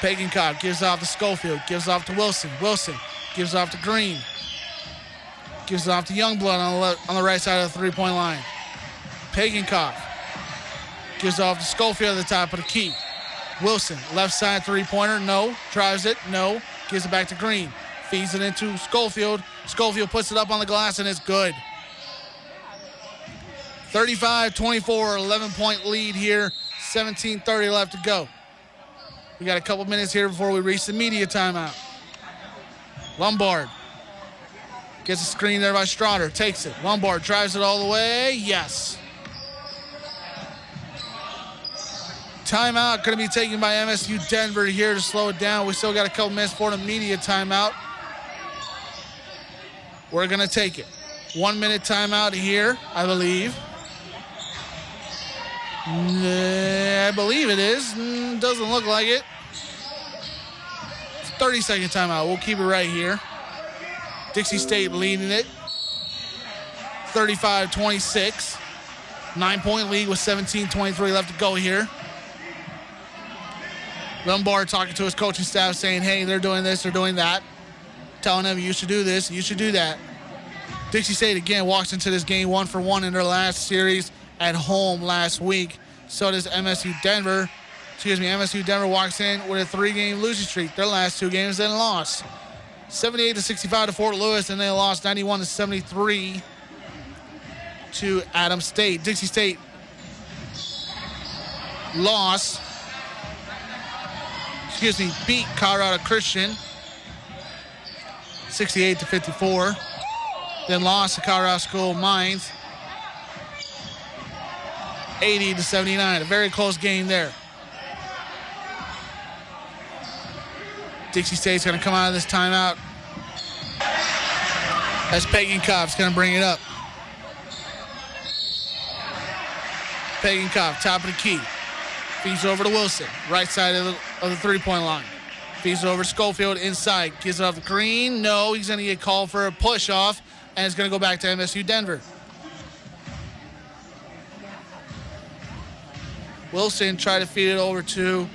[SPEAKER 2] Pagenkopf gives off to Schofield, gives off to Wilson. Wilson gives off to Green. Gives off to Youngblood on the, left, on the right side of the three point line. Pagan gives off to Schofield at the top of the key. Wilson, left side three pointer, no. Drives it, no. Gives it back to Green. Feeds it into Schofield. Schofield puts it up on the glass and it's good. 35 24, 11 point lead here. 17 30 left to go. We got a couple minutes here before we reach the media timeout. Lombard gets a screen there by Strotter. Takes it. Lombard drives it all the way. Yes. Timeout going to be taken by MSU Denver here to slow it down. We still got a couple minutes for the media timeout. We're going to take it. One minute timeout here, I believe. I believe it is. Doesn't look like it. 30 second timeout. We'll keep it right here. Dixie State leading it 35 26. Nine point lead with 17 23 left to go here. Lombard talking to his coaching staff saying, hey, they're doing this, they're doing that. Telling them you should do this, you should do that. Dixie State again walks into this game one for one in their last series at home last week. So does MSU Denver excuse me, MSU Denver walks in with a three-game losing streak. Their last two games, then lost. 78 to 65 to Fort Lewis, and they lost 91 to 73 to Adams State. Dixie State lost. Excuse me, beat Colorado Christian 68 to 54. Then lost to Colorado School Mines 80 to 79. A very close game there. Dixie State's going to come out of this timeout. As Pagenkopf's going to bring it up. Pagenkopf, top of the key. Feeds over to Wilson, right side of the, of the three-point line. Feeds over to Schofield inside. Gives it off the green. No, he's going to get called for a push-off, and it's going to go back to MSU Denver. Wilson tried to feed it over to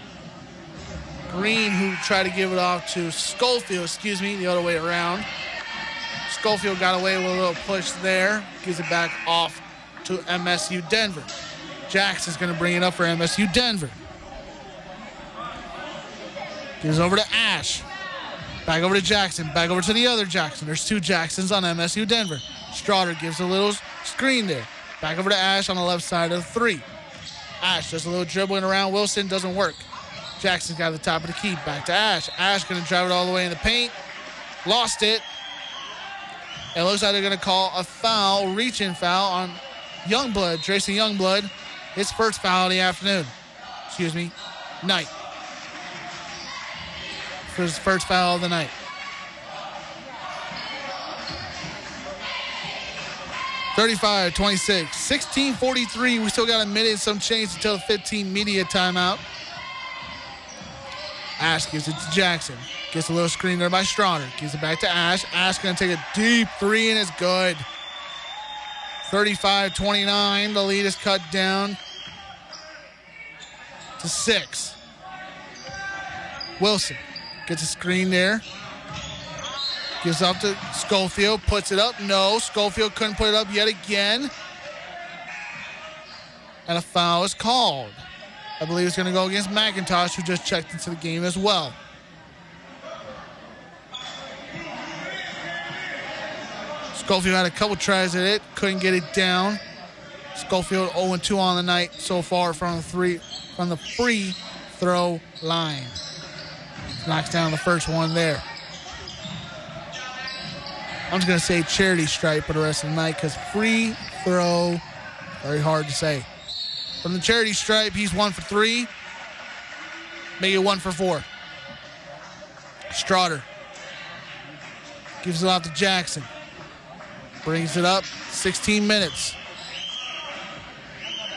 [SPEAKER 2] Green, who tried to give it off to Schofield, excuse me, the other way around. Schofield got away with a little push there, gives it back off to MSU Denver. Jackson's going to bring it up for MSU Denver. Gives over to Ash. Back over to Jackson. Back over to the other Jackson. There's two Jacksons on MSU Denver. Strotter gives a little screen there. Back over to Ash on the left side of the three. Ash does a little dribbling around Wilson. Doesn't work. Jackson's got the top of the key. Back to Ash. Ash going to drive it all the way in the paint. Lost it. It looks like they're going to call a foul, reaching foul on Youngblood, Jason Youngblood. His first foul of the afternoon. Excuse me, night. For his first foul of the night. Thirty-five, 26, 16, 43. We still got a minute, some change until the 15 media timeout. Ash gives it to Jackson. Gets a little screen there by Strotter. Gives it back to Ash. Ash going to take a deep three, and it's good. 35 29. The lead is cut down to six. Wilson gets a screen there. Gives up to Schofield. Puts it up. No. Schofield couldn't put it up yet again. And a foul is called. I believe it's going to go against McIntosh, who just checked into the game as well. Schofield had a couple tries at it, couldn't get it down. Schofield 0-2 on the night so far from the three from the free throw line. Knocks down the first one there. I'm just gonna say charity stripe for the rest of the night because free throw, very hard to say. From the charity stripe, he's one for three. Make it one for four. Strotter gives it off to Jackson. Brings it up. 16 minutes.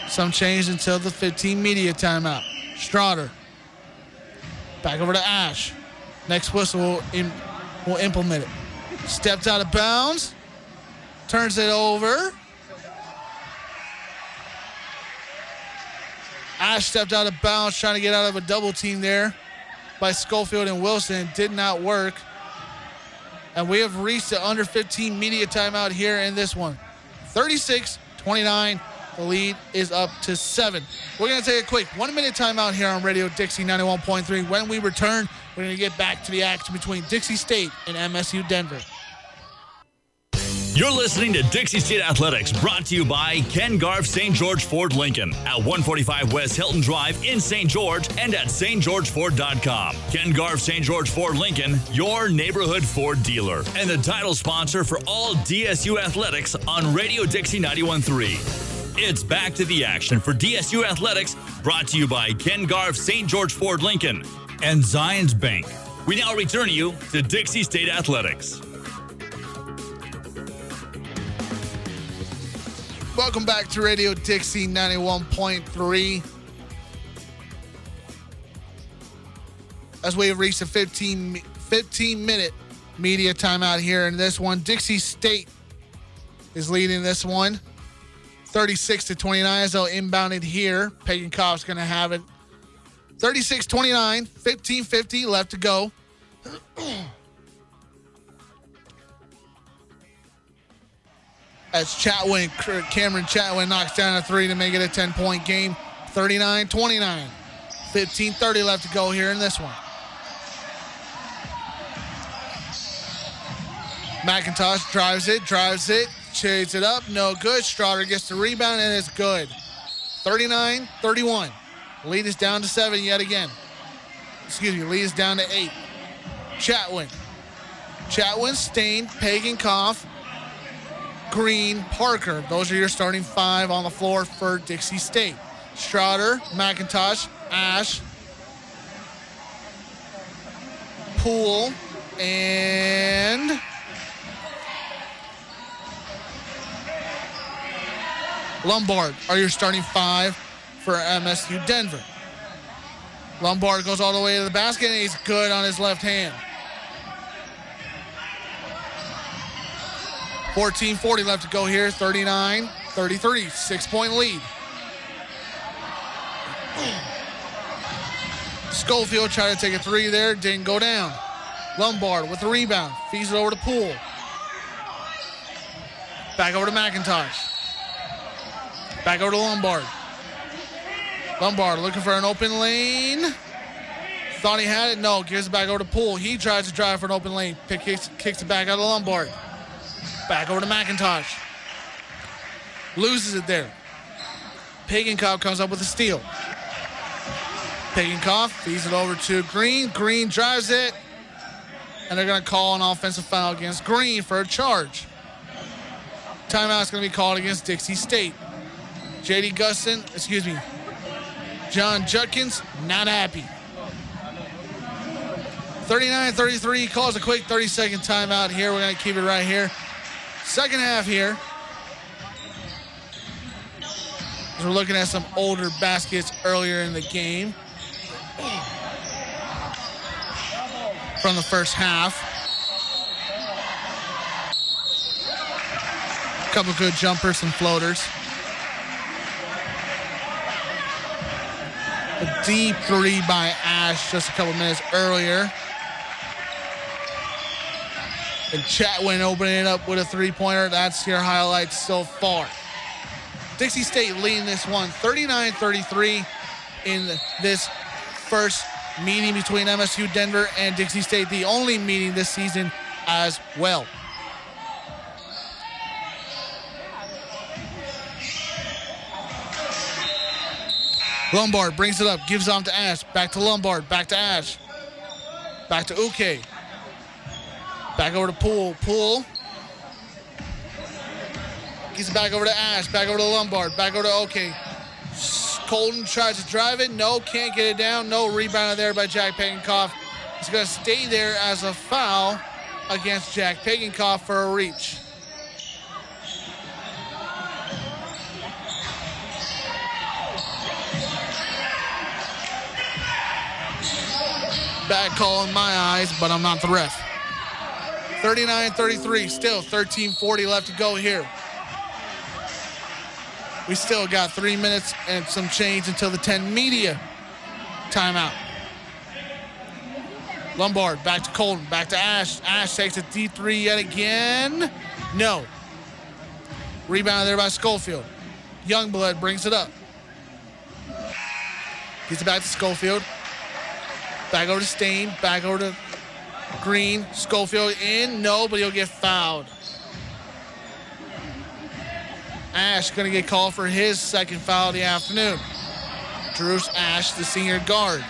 [SPEAKER 2] Some change until the 15 media timeout. Strotter. Back over to Ash. Next whistle will, will implement it. Steps out of bounds. Turns it over. Ash stepped out of bounds trying to get out of a double team there by Schofield and Wilson. Did not work. And we have reached the under 15 media timeout here in this one. 36 29. The lead is up to seven. We're going to take a quick one minute timeout here on Radio Dixie 91.3. When we return, we're going to get back to the action between Dixie State and MSU Denver.
[SPEAKER 1] You're listening to Dixie State Athletics, brought to you by Ken Garff St. George Ford Lincoln at 145 West Hilton Drive in St. George and at stgeorgeford.com. Ken Garff St. George Ford Lincoln, your neighborhood Ford dealer, and the title sponsor for all DSU athletics on Radio Dixie 91.3. It's back to the action for DSU Athletics, brought to you by Ken Garff St. George Ford Lincoln and Zions Bank. We now return you to Dixie State Athletics.
[SPEAKER 2] Welcome back to Radio Dixie 91.3. As we have reached the 15, 15 minute media timeout here in this one, Dixie State is leading this one 36 to 29 as they'll inbound it here. Pagenkopf's going to have it 36 29, 15 50 left to go. as Chatwin, Cameron Chatwin knocks down a three to make it a 10 point game. 39 29. 15 30 left to go here in this one. McIntosh drives it, drives it, shades it up, no good. Strotter gets the rebound and it's good. 39 31. Lead is down to seven yet again. Excuse me, lead is down to eight. Chatwin. Chatwin, Staine, Pagan, Koff, Green, Parker. Those are your starting five on the floor for Dixie State. Strotter, McIntosh, Ash, Poole, and Lombard are your starting five for MSU Denver. Lombard goes all the way to the basket and he's good on his left hand. 14-40 left to go here. 39-33. Six-point lead. Schofield tried to take a three there. Didn't go down. Lombard with the rebound. Feeds it over to Poole. Back over to McIntosh. Back over to Lombard. Lombard looking for an open lane. Thought he had it. No, gives it back over to Poole. He tries to drive for an open lane. Pick, kicks, kicks it back out of Lombard. Back over to McIntosh. Loses it there. Pagenkopf comes up with a steal. Pagenkopf feeds it over to Green. Green drives it. And they're going to call an offensive foul against Green for a charge. Timeout's going to be called against Dixie State. JD Gustin, excuse me, Jon Judkins, not happy. 39 33 calls a quick 30 second timeout here. We're going to keep it right here. Second half here. As we're looking at some older baskets earlier in the game. From the first half. A Couple good jumpers, some floaters. A deep three by Ash just a couple minutes earlier. And Chatwin opening it up with a three pointer. That's your highlights so far. Dixie State leading this one 39 33 in this first meeting between MSU Denver and Dixie State, the only meeting this season as well. Lombard brings it up, gives on to Ash, back to Lombard, back to Ash, back to Uke, back over to Poole. Gives it back over to Ash, back over to Lombard, back over to OK. Colton tries to drive it, no, can't get it down, no rebound there by Jack Pagenkopf. He's going to stay there as a foul against Jack Pagenkopf for a reach. Bad call in my eyes, but I'm not the ref. 39 33, still 13 40 left to go here. We still got three minutes and some change until the 10 media timeout. Lombard back to Colton, back to Ash. Ash takes a D3 yet again. No. Rebound there by Schofield. Youngblood brings it up. Gets it back to Schofield. Back over to Staine. Back over to Green. Schofield in. No, but he'll get fouled. Ash going to get called for his second foul of the afternoon. Drews Ash, the senior guard.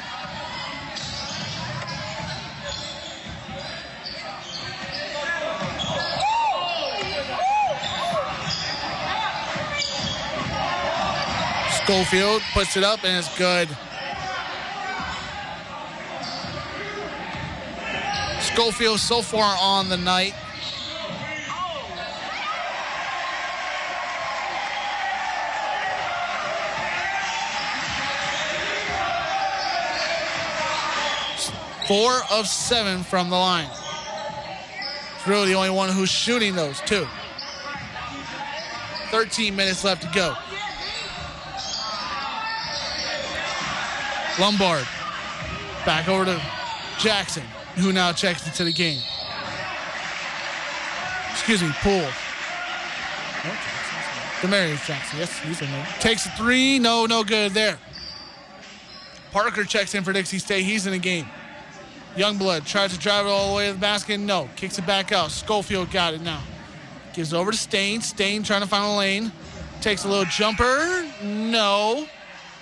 [SPEAKER 2] Schofield puts it up and it's good. Schofield so far on the night. Four of seven from the line. It's really the only one who's shooting those, two. 13 minutes left to go. Lombard. Back over to Jackson, who now checks into the game. Excuse me, Poole. Demarius Jackson. Yes, he's in there. Takes a three. No, no good there. Parker checks in for Dixie State. He's in the game. Youngblood tries to drive it all the way to the basket. No. Kicks it back out. Schofield got it now. Gives it over to Staine. Staine trying to find a lane. Takes a little jumper. No.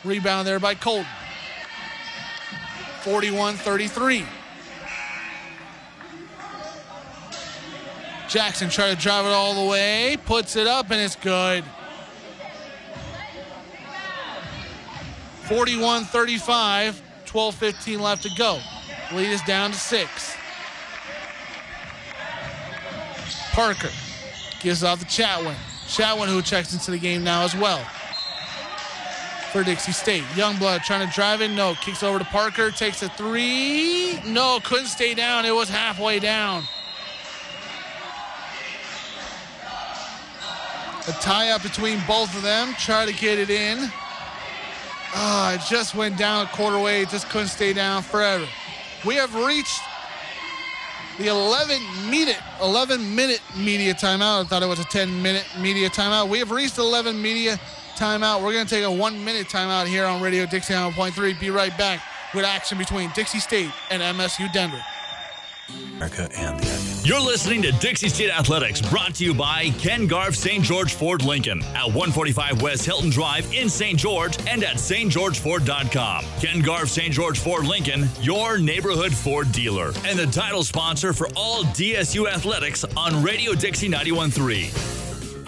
[SPEAKER 2] Rebound there by Colton. 41-33. Jackson trying to drive it all the way. Puts it up and it's good. 41-35. 12-15 left to go. Lead is down to six. Parker gives off the Chatwin. Chatwin who checks into the game now as well. For Dixie State. Youngblood trying to drive in. No. Kicks over to Parker. Takes a three. No. Couldn't stay down. It was halfway down. A tie up between both of them. Try to get it in. Ah, it just went down a quarter way. It just couldn't stay down forever. We have reached the 11 minute 11 minute media timeout. I thought it was a 10 minute media timeout. We have reached 11 media timeout. We're going to take a one minute timeout here on Radio Dixie 1.3. Be right back with action between Dixie State and MSU Denver.
[SPEAKER 3] America and the Advent.
[SPEAKER 1] You're listening to Dixie State Athletics, brought to you by Ken Garff St. George Ford Lincoln at 145 West Hilton Drive in St. George and at stgeorgeford.com. Ken Garff St. George Ford Lincoln, your neighborhood Ford dealer, and the title sponsor for all DSU athletics on Radio Dixie 913.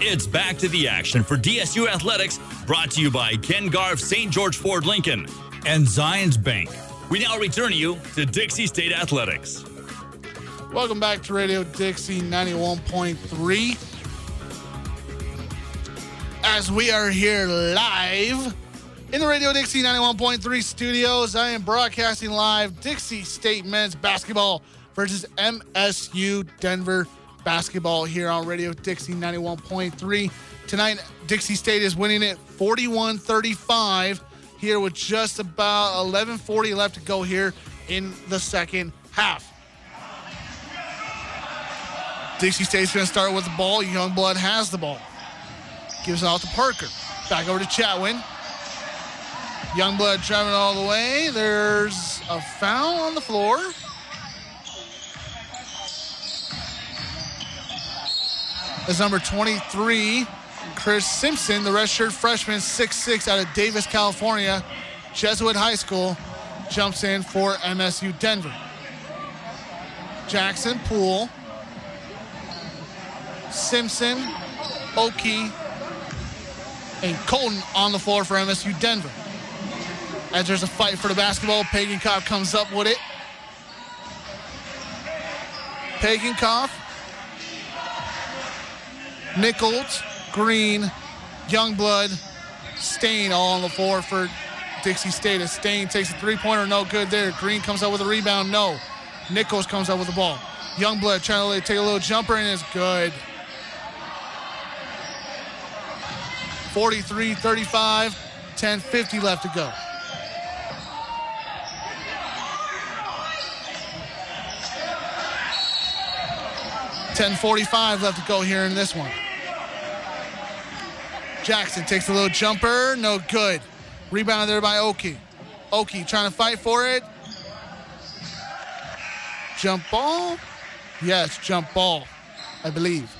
[SPEAKER 1] It's back to the action for DSU Athletics, brought to you by Ken Garff St. George Ford Lincoln and Zions Bank. We now return you to Dixie State Athletics.
[SPEAKER 2] Welcome back to Radio Dixie 91.3. As we are here live in the Radio Dixie 91.3 studios, I am broadcasting live Dixie State men's basketball versus MSU Denver basketball here on Radio Dixie 91.3. Tonight, Dixie State is winning it 41 35 here with just about 11:40 left to go here in the second half. Dixie State's going to start with the ball. Youngblood has the ball. Gives it off to Parker. Back over to Chatwin. Youngblood driving all the way. There's a foul on the floor. That's number 23, Chris Simpson, the redshirt freshman, 6'6 out of Davis, California. Jesuit High School jumps in for MSU Denver. Jackson, Poole, Simpson, Oki, and Colton on the floor for MSU Denver. As there's a fight for the basketball, Pagenkopf comes up with it. Pagenkopf, Nichols, Green, Youngblood, Staine all on the floor for Dixie State. As Staine takes a three-pointer, no good there. Green comes up with a rebound, no. Nichols comes up with the ball. Youngblood trying to take a little jumper and it's good. 43 35, 10 50 left to go. Ten forty-five left to go here in this one. Jackson takes a little jumper, no good. Rebound there by Oki. Oki trying to fight for it. Jump ball? Yes, jump ball, I believe.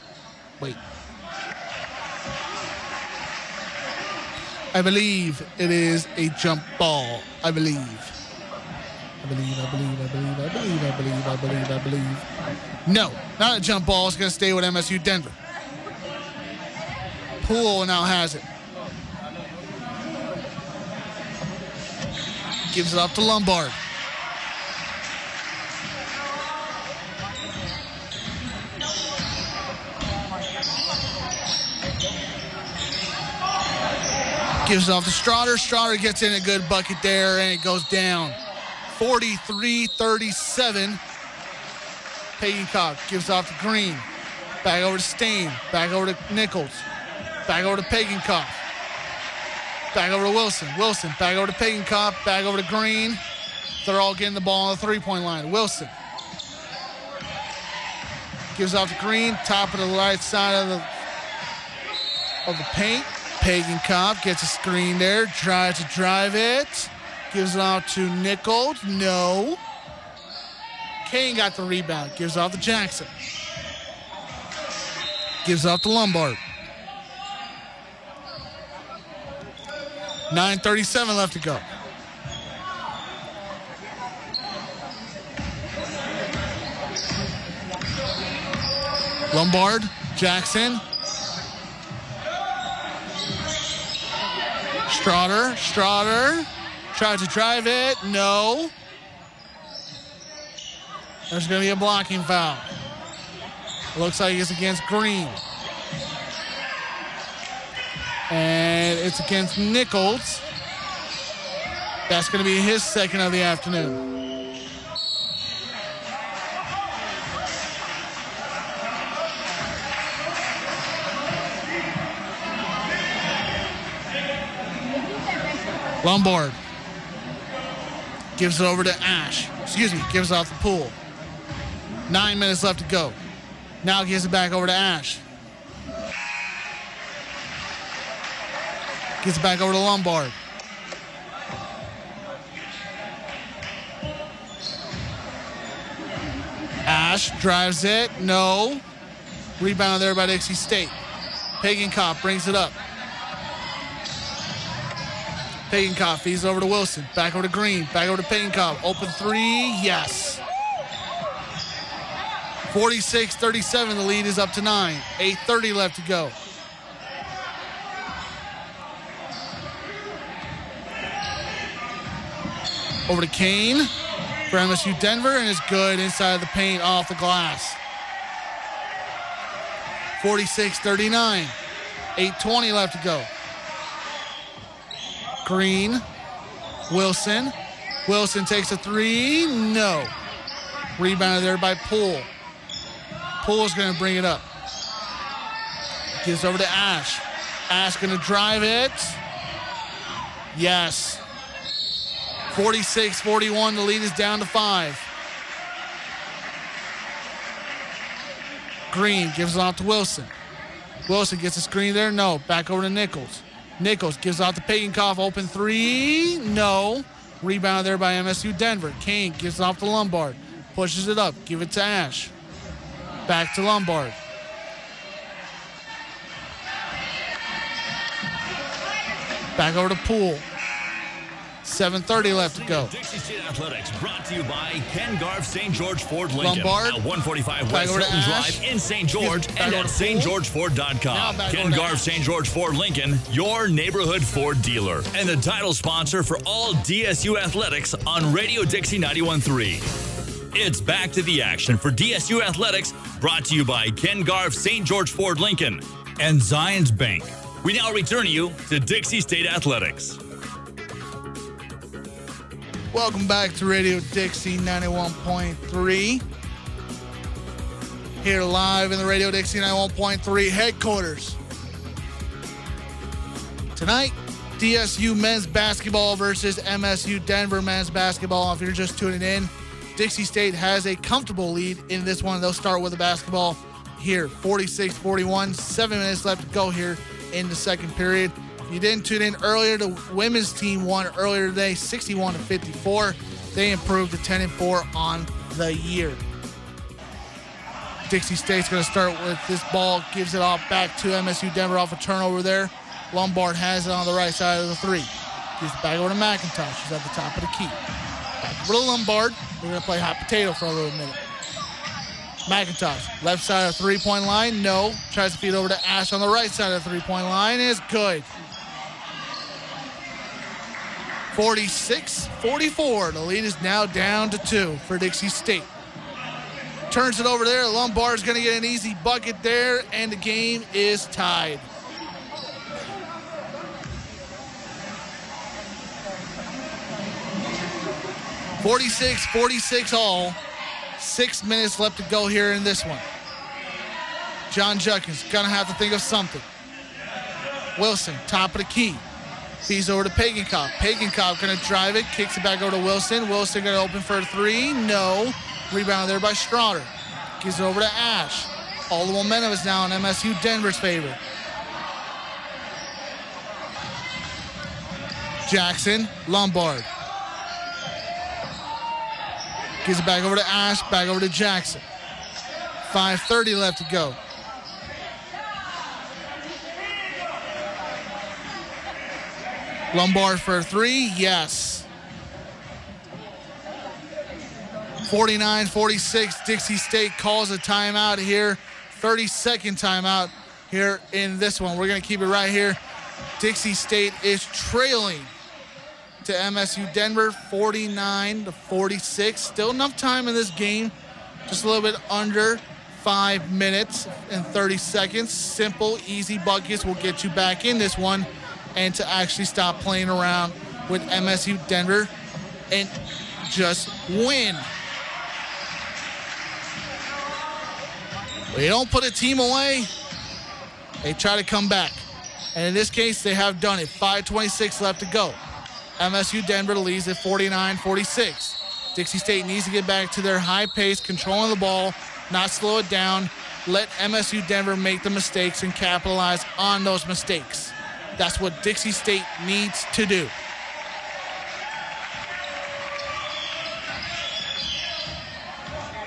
[SPEAKER 2] I believe it is a jump ball. I believe. I believe, I believe, I believe, I believe, I believe, I believe, I believe. No, not a jump ball. It's going to stay with MSU Denver. Poole now has it. Gives it up to Lombard. Gives off to Strotter. Strotter gets in a good bucket there, and it goes down. 43-37. Pagenkopf gives off to Green. Back over to Staine. Back over to Nichols. Back over to Pagenkopf. Back over to Wilson. Wilson. Back over to Pagenkopf. Back over to Green. They're all getting the ball on the three-point line. Wilson. Gives off to Green. Top of the right side of the of the paint. Pagenkopf gets a screen there. Tries to drive it. Gives it off to Nichols. No. Kane got the rebound. Gives off to Jackson. Gives off to Lombard. 9.37 left to go. Lombard, Jackson, Strotter, Strotter, tried to drive it, no. There's going to be a blocking foul. Looks like it's against Green. And it's against Nichols. That's going to be his second of the afternoon. Lombard gives it over to Ash. Excuse me, gives it off the Poole. Nine minutes left to go. Now gives it back over to Ash. Gets it back over to Lombard. Ash drives it. No. Rebound there by Dixie State. Pagenkopf brings it up. Pagenkopf feeds over to Wilson. Back over to Green. Back over to Pagenkopf. Open three. Yes. 46 37. The lead is up to nine. 8.30 left to go. Over to Kane for MSU Denver, and it's good inside of the paint off the glass. 46 39. 8.20 left to go. Green, Wilson. Wilson takes a three. No. Rebounded there by Poole. Poole's going to bring it up. Gives over to Ash. Ash going to drive it. Yes. 46 41. The lead is down to five. Green gives it off to Wilson. Wilson gets a screen there. No. Back over to Nichols. Nichols gives out to Pagenkopf. Open three. No. Rebound there by MSU Denver. Kane gives off to Lombard. Pushes it up. Give it to Ash. Back to Lombard. Back over to Poole. 7.30 left to go.
[SPEAKER 1] Dixie State Athletics brought to you by Ken Garff St. George Ford Lincoln.
[SPEAKER 2] Lombard.
[SPEAKER 1] At 145
[SPEAKER 2] Back
[SPEAKER 1] West Hilton Drive in St. George and at
[SPEAKER 2] to Poole. Now
[SPEAKER 1] stgeorgeford.com. Ken
[SPEAKER 2] over to
[SPEAKER 1] Garff
[SPEAKER 2] Ash.
[SPEAKER 1] St. George Ford Lincoln, your neighborhood Ford dealer. And the title sponsor for all DSU athletics on Radio Dixie 91.3. It's back to the action for DSU Athletics, brought to you by Ken Garff St. George Ford Lincoln and Zions Bank. We now return you to Dixie State Athletics.
[SPEAKER 2] Welcome back to Radio Dixie 91.3. Here live in the Radio Dixie 91.3 headquarters. Tonight, DSU men's basketball versus MSU Denver men's basketball. If you're just tuning in, Dixie State has a comfortable lead in this one. They'll start with the basketball here 46 41. Seven minutes left to go here in the second period. If you didn't tune in earlier, the women's team won earlier today 61 to 54. They improved to 10 and 4 on the year. Dixie State's going to start with this ball, gives it off back to MSU Denver off a turnover there. Lombard has it on the right side of the three. Gives it back over to McIntosh. She's at the top of the key. Back over to Lombard. We're going to play hot potato for a little minute. McIntosh, left side of the three point line. No. Tries to feed over to Ash on the right side of the three point line. Is good. 46 44. The lead is now down to two for Dixie State. Turns it over there. Lombard is going to get an easy bucket there, and the game is tied. Forty-six, forty-six all. Six minutes left to go here in this one. Jon Judkins gonna have to think of something. Wilson, top of the key. Feeds over to Pagenkopf. Pagenkopf gonna drive it, kicks it back over to Wilson. Wilson gonna open for a three. No. Rebound there by Strouder. Gives it over to Ash. All the momentum is now in MSU Denver's favor. Jackson, Lombard. Gives it back over to Ash, back over to Jackson. 5.30 left to go. Lombard for three, yes. 49 46. Dixie State calls a timeout here. 30 second timeout here in this one. We're going to keep it right here. Dixie State is trailing to MSU Denver 49 to 46. Still enough time in this game. Just a little bit under five minutes and 30 seconds. Simple, easy buckets will get you back in this one and to actually stop playing around with MSU Denver and just win. They don't put a team away. They try to come back. And in this case, they have done it. 5.26 left to go. MSU Denver leads at 49 46. Dixie State needs to get back to their high pace, controlling the ball, not slow it down. Let MSU Denver make the mistakes and capitalize on those mistakes. That's what Dixie State needs to do.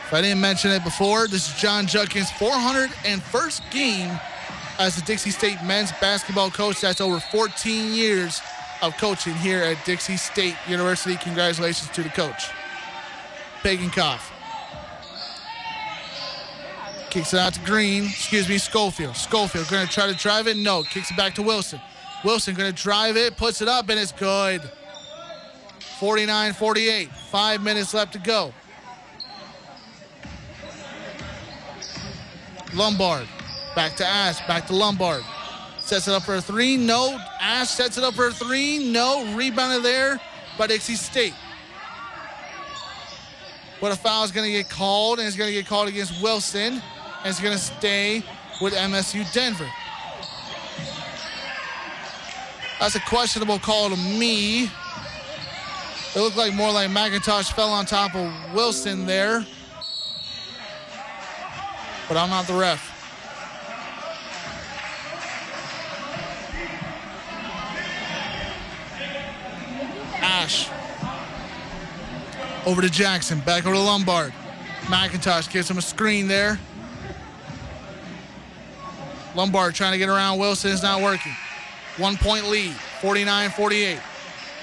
[SPEAKER 2] If I didn't mention it before, this is Jon Judkins' 401st game as the Dixie State men's basketball coach. That's over 14 years of coaching here at Dixie State University. Congratulations to the coach. Pagenkopf. Kicks it out to Green. Excuse me, Schofield. Schofield going to try to drive it. No. Kicks it back to Wilson. Wilson going to drive it, puts it up, and it's good. 49 48. Five minutes left to go. Lombard. Back to Ash. Back to Lombard. Sets it up for a three. No. Ash sets it up for a three. No. Rebounded there by Dixie State. But a foul is going to get called, and it's going to get called against Wilson, and it's going to stay with MSU Denver. That's a questionable call to me. It looked like more like McIntosh fell on top of Wilson there. But I'm not the ref. Ash. Over to Jackson. Back over to Lombard. McIntosh gives him a screen there. Lombard trying to get around Wilson is not working. One point lead, 49 48.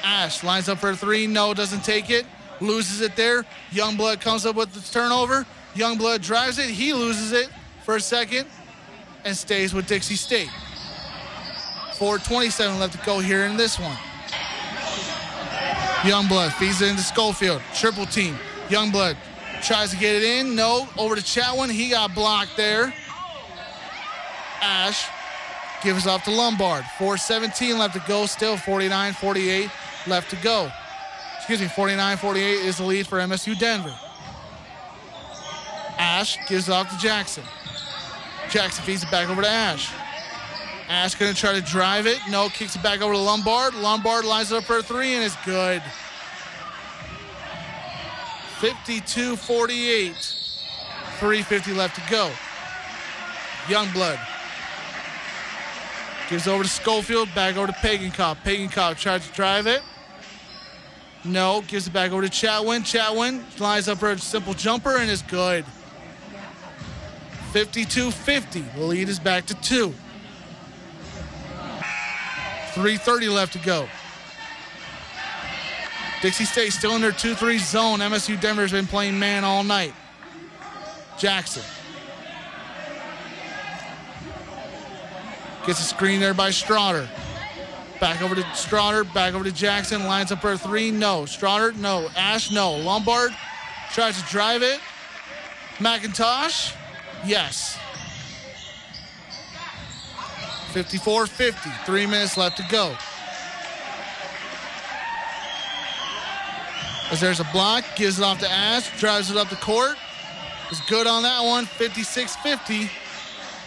[SPEAKER 2] Ash lines up for a three. No, doesn't take it. Loses it there. Youngblood comes up with the turnover. Youngblood drives it. He loses it for a second and stays with Dixie State. 4.27 left to go here in this one. Youngblood feeds it into Schofield. Triple team. Youngblood tries to get it in. No. Over to Chatwin. He got blocked there. Ash gives off to Lombard. 4.17 left to go. Still 49 48 left to go. Excuse me, 49 48 is the lead for MSU Denver. Ash gives off to Jackson. Jackson feeds it back over to Ash. Ash gonna try to drive it. No, kicks it back over to Lombard. Lombard lines it up for a three and it's good. 52 48. 350 left to go. Youngblood gives over to Schofield, back over to Pagenkopf. Pagan Cop tries to drive it. No, gives it back over to Chatwin. Chatwin lines up for a simple jumper and is good. 52 50. The lead is back to two. 3.30 left to go. Dixie State still in their 2 3 zone. MSU Denver's been playing man all night. Jackson. Gets a screen there by Strawder. Back over to Strawder, back over to Jackson. Lines up for a three. No. Strawder, no. Ash, no. Lombard tries to drive it. McIntosh, yes. 54 50. Three minutes left to go. As there's a block, gives it off to Ash, drives it up the court. Is good on that one. 56 50.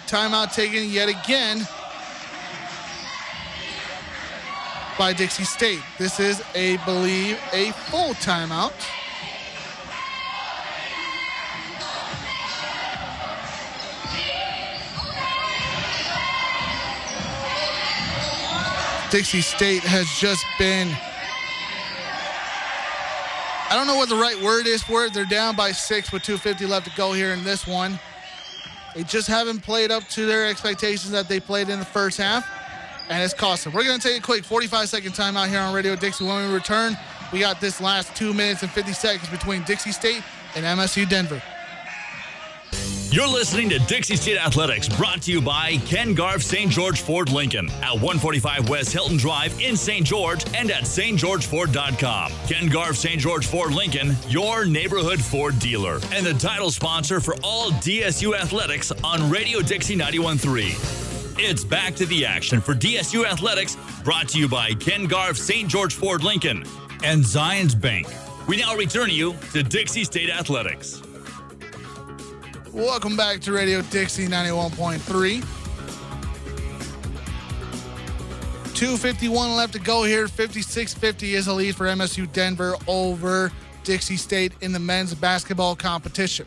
[SPEAKER 2] Timeout taken yet again by Dixie State. This is, a believe, a full timeout. Dixie State has just been. I don't know what the right word is for it. They're down by six with 250 left to go here in this one. They just haven't played up to their expectations that they played in the first half, and it's cost them. We're going to take a quick 45 second timeout here on Radio Dixie. When we return, we got this last two minutes and 50 seconds between Dixie State and MSU Denver.
[SPEAKER 1] You're listening to Dixie State Athletics, brought to you by Ken Garff St. George Ford Lincoln at 145 West Hilton Drive in St. George and at stgeorgeford.com. Ken Garff St. George Ford Lincoln, your neighborhood Ford dealer, and the title sponsor for all DSU athletics on Radio Dixie 91.3. It's back to the action for DSU Athletics, brought to you by Ken Garff St. George Ford Lincoln and Zions Bank. We now return you to Dixie State Athletics.
[SPEAKER 2] Welcome back to Radio Dixie 91.3. 251 left to go here. 56-50 is a lead for MSU Denver over Dixie State in the men's basketball competition.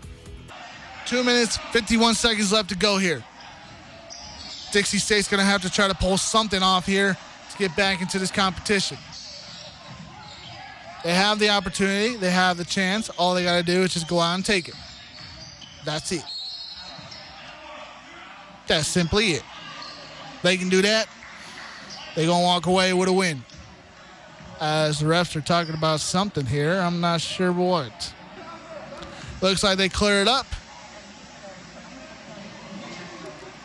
[SPEAKER 2] Two minutes, 51 seconds left to go here. Dixie State's going to have to try to pull something off here to get back into this competition. They have the opportunity, they have the chance. All they got to do is just go out and take it. That's it. That's simply it. They can do that. They're going to walk away with a win. As the refs are talking about something here, I'm not sure what. Looks like they clear it up.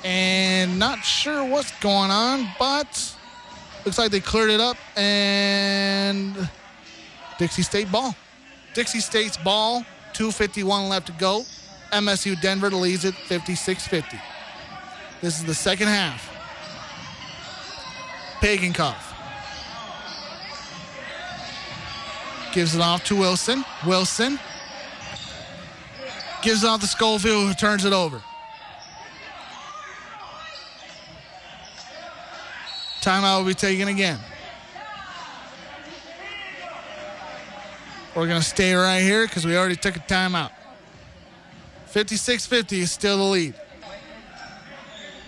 [SPEAKER 2] And not sure what's going on, but looks like they cleared it up and Dixie State ball. Dixie State's ball, 251 left to go. MSU Denver leads it 56 50. This is the second half. Pagenkopf gives it off to Wilson. Wilson gives it off to Schofield, who turns it over. Timeout will be taken again. We're going to stay right here because we already took a timeout. 56 50 is still the lead.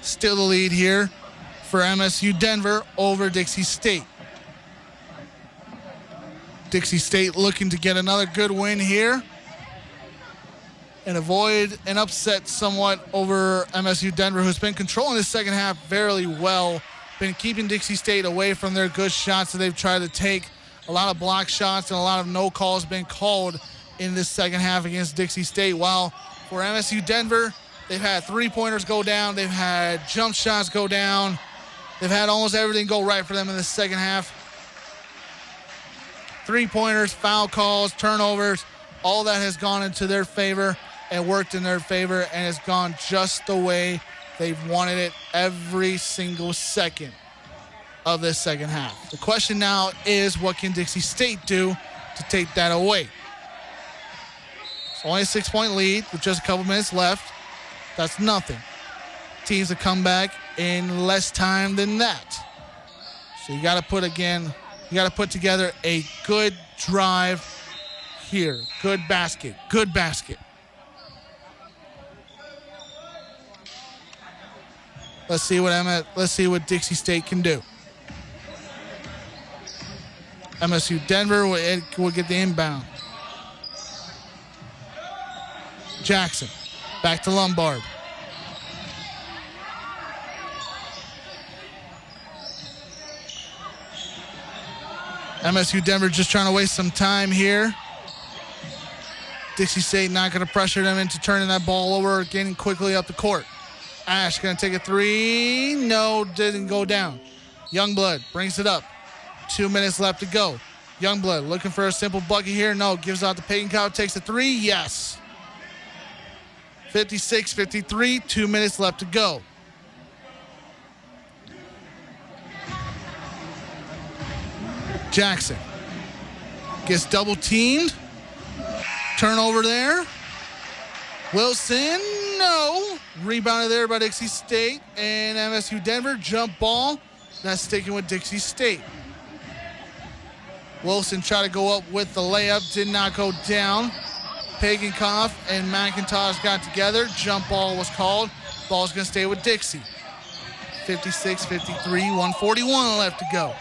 [SPEAKER 2] Still the lead here for MSU Denver over Dixie State. Dixie State looking to get another good win here and avoid an upset somewhat over MSU Denver, who's been controlling the second half fairly well, been keeping Dixie State away from their good shots that they've tried to take A lot of block shots and a lot of no calls been called in this second half against Dixie State. While for MSU Denver, they've had three pointers go down, they've had jump shots go down, they've had almost everything go right for them in the second half. Three pointers, foul calls, turnovers, all that has gone into their favor and worked in their favor and has gone just the way they've wanted it every single second of this second half. The question now is what can Dixie State do to take that away? It's only a six point lead with just a couple minutes left. That's nothing. Teams have come back in less time than that. So you got to put again, you got to put together a good drive here. Good basket. Good basket. Let's see what Emma, let's see what Dixie State can do. MSU Denver will, eh, will get the inbound. Jackson back to Lombard. MSU Denver just trying to waste some time here. Dixie State not going to pressure them into turning that ball over, getting quickly up the court. Ash going to take a three. No, didn't go down. Youngblood brings it up. Two minutes left to go. Youngblood looking for a simple bucket here. No, gives out the Pagenkopf, takes a three. Yes. 56 53, two minutes left to go. Jackson gets double teamed. Turnover there. Wilson, no. Rebounded there by Dixie State and MSU Denver. Jump ball. That's sticking with Dixie State. Wilson tried to go up with the layup, did not go down. Pagenkopf and McIntosh got together. Jump ball was called. Ball's going to stay with Dixie. 56 53, 141 left to go.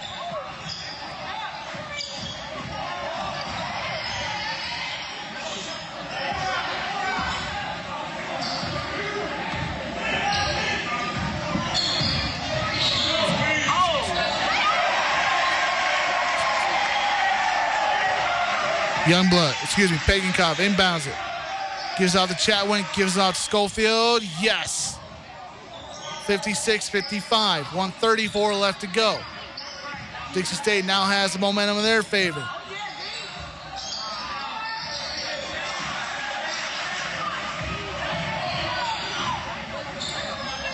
[SPEAKER 2] Youngblood, excuse me, Pagenkopf inbounds it. Gives out the Chatwin, gives out to Schofield. Yes. 56 55, 134 left to go. Dixie State now has the momentum in their favor.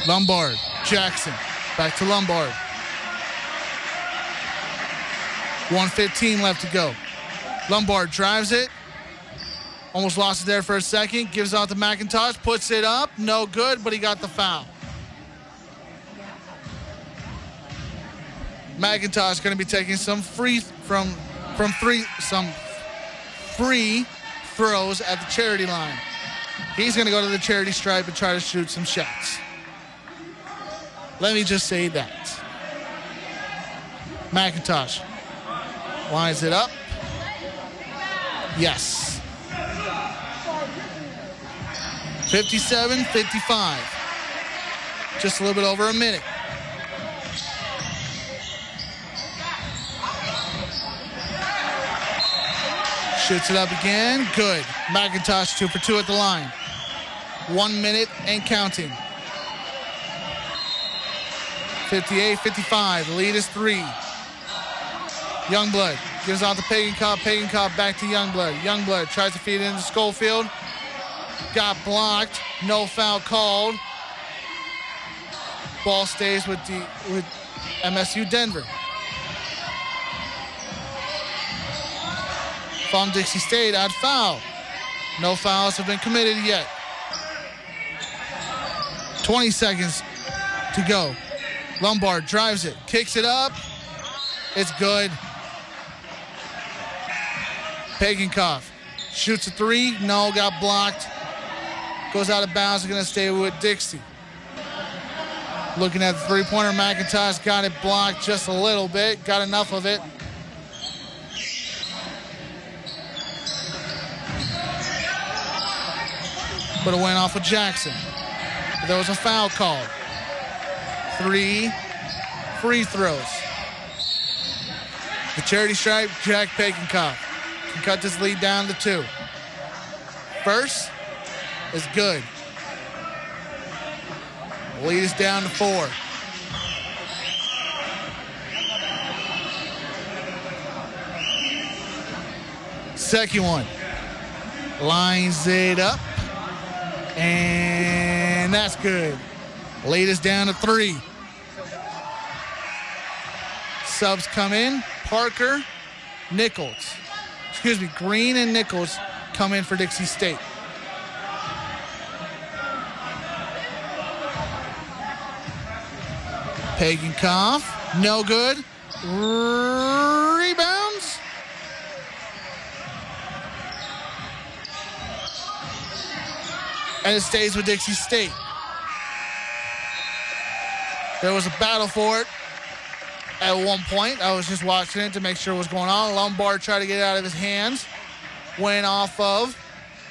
[SPEAKER 2] Lombard, Jackson, back to Lombard. 115 left to go. Lombard drives it. Almost lost it there for a second. Gives out to McIntosh. Puts it up. No good, but he got the foul. McIntosh going to be taking some free from from three some free throws at the charity line. He's going to go to the charity stripe and try to shoot some shots. Let me just say that. McIntosh lines it up. Yes. 57 55. Just a little bit over a minute. Shoots it up again. Good. McIntosh two for two at the line. One minute and counting. 58 55. The lead is three. Youngblood gives out to Pagenkopf. Pagan Cobb back to Youngblood. Youngblood tries to feed into Schofield. Got blocked. No foul called. Ball stays with the with MSU Denver. From Dixie State at foul. No fouls have been committed yet. 20 seconds to go. Lombard drives it, kicks it up. It's good. Pagenkopf shoots a three. No, got blocked. Goes out of bounds. Going to stay with Dixie. Looking at the three-pointer, McIntosh got it blocked just a little bit. Got enough of it. But it went off with Jackson. But there was a foul called. Three free throws. The charity stripe, Jack Pagenkopf cut this lead down to two. First is good. Lead is down to four. Second one. Lines it up. And that's good. Lead is down to three. Subs come in. Parker, Nichols. Excuse me, Green and Nichols come in for Dixie State. Pagenkopf. no good. Rebounds. And it stays with Dixie State. There was a battle for it at one point. I was just watching it to make sure what was going on. Lombard tried to get it out of his hands. Went off of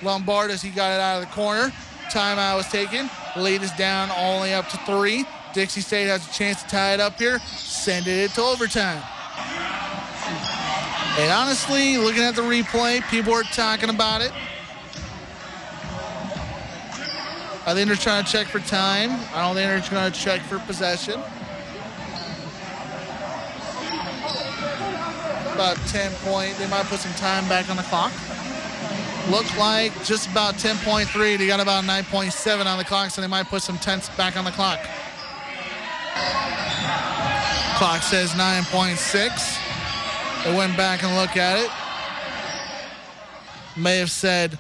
[SPEAKER 2] Lombard as he got it out of the corner. Timeout was taken. Lead is down only up to three. Dixie State has a chance to tie it up here. Send it to overtime. And honestly, looking at the replay, people are talking about it. I think they're trying to check for time. I don't think they're trying to check for possession. About 10 point. They might put some time back on the clock. Look like just about 10.3. They got about 9.7 on the clock, so they might put some tenths back on the clock. Clock says 9.6. They went back and looked at it. May have said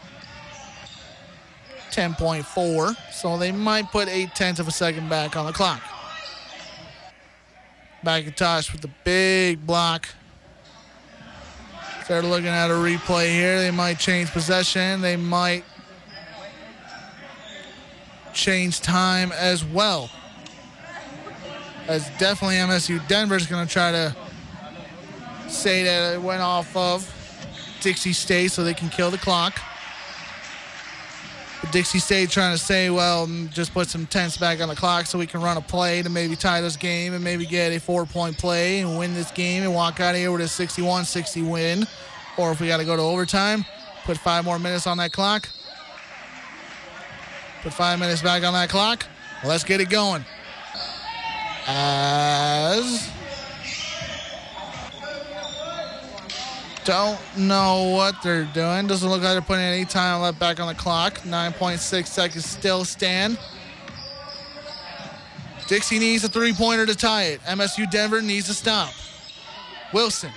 [SPEAKER 2] 10.4, so they might put 8 tenths of a second back on the clock. McIntosh with the big block. Start looking at a replay here. They might change possession. They might change time as well. As definitely MSU Denver's going to try to say that it went off of Dixie State so they can kill the clock. Dixie State trying to say, well, mm, just put some tenths back on the clock so we can run a play to maybe tie this game and maybe get a four point play and win this game and walk out of here with a 61 60 win. Or if we got to go to overtime, put five more minutes on that clock. Put five minutes back on that clock. Let's get it going. As Don't know what they're doing. Doesn't look like they're putting any time left back on the clock. 9.6 seconds still stand. Dixie needs a three pointer to tie it. MSU Denver needs to stop. Wilson.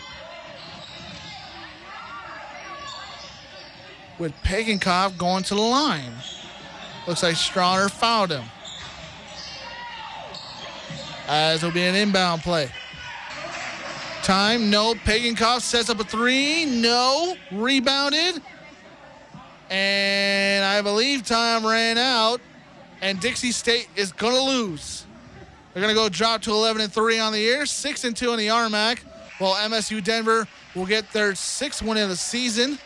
[SPEAKER 2] With Pagenkopf going to the line. Looks like Strawner fouled him. As it'll be an inbound play. Time, no. Pagenkopf sets up a three. No. Rebounded. And I believe time ran out. And Dixie State is going to lose. They're going to go drop to 11 and 3 on the year, 6 and 2 in the RMAC. While MSU Denver will get their sixth win of the season.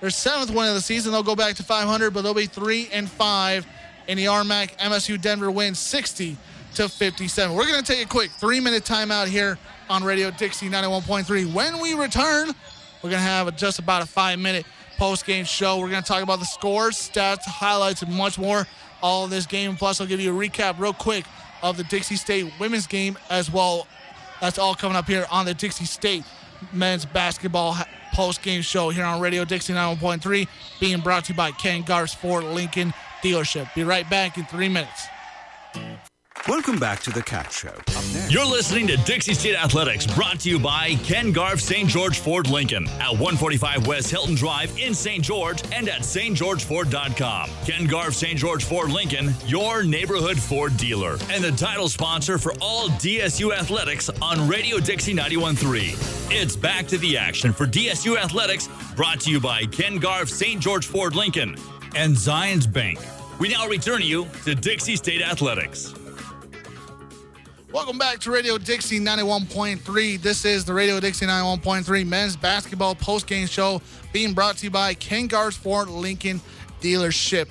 [SPEAKER 2] Their seventh win of the season. They'll go back to 500, but they'll be 3 and 5 in the RMAC. MSU Denver wins 60 to 57. We're going to take a quick three minute timeout here on Radio Dixie 91.3. When we return, we're going to have just about a five minute post game show. We're going to talk about the scores, stats, highlights, and much more. All of this game. Plus, I'll give you a recap real quick of the Dixie State women's game as well. That's all coming up here on the Dixie State men's basketball post game show here on Radio Dixie 91.3, being brought to you by Ken Garff's Ford Lincoln dealership. Be right back in three minutes.
[SPEAKER 4] Welcome back to the Cat Show.
[SPEAKER 1] You're listening to Dixie State Athletics, brought to you by Ken Garff St. George Ford Lincoln at 145 West Hilton Drive in St. George and at stgeorgeford.com. Ken Garff St. George Ford Lincoln, your neighborhood Ford dealer, and the title sponsor for all DSU athletics on Radio Dixie 91.3. It's back to the action for DSU Athletics, brought to you by Ken Garff St. George Ford Lincoln and Zions Bank. We now return you to Dixie State Athletics.
[SPEAKER 2] Welcome back to Radio Dixie 91.3. This is the Radio Dixie 91.3 men's basketball post-game show being brought to you by Ken Garff Ford Lincoln Dealership.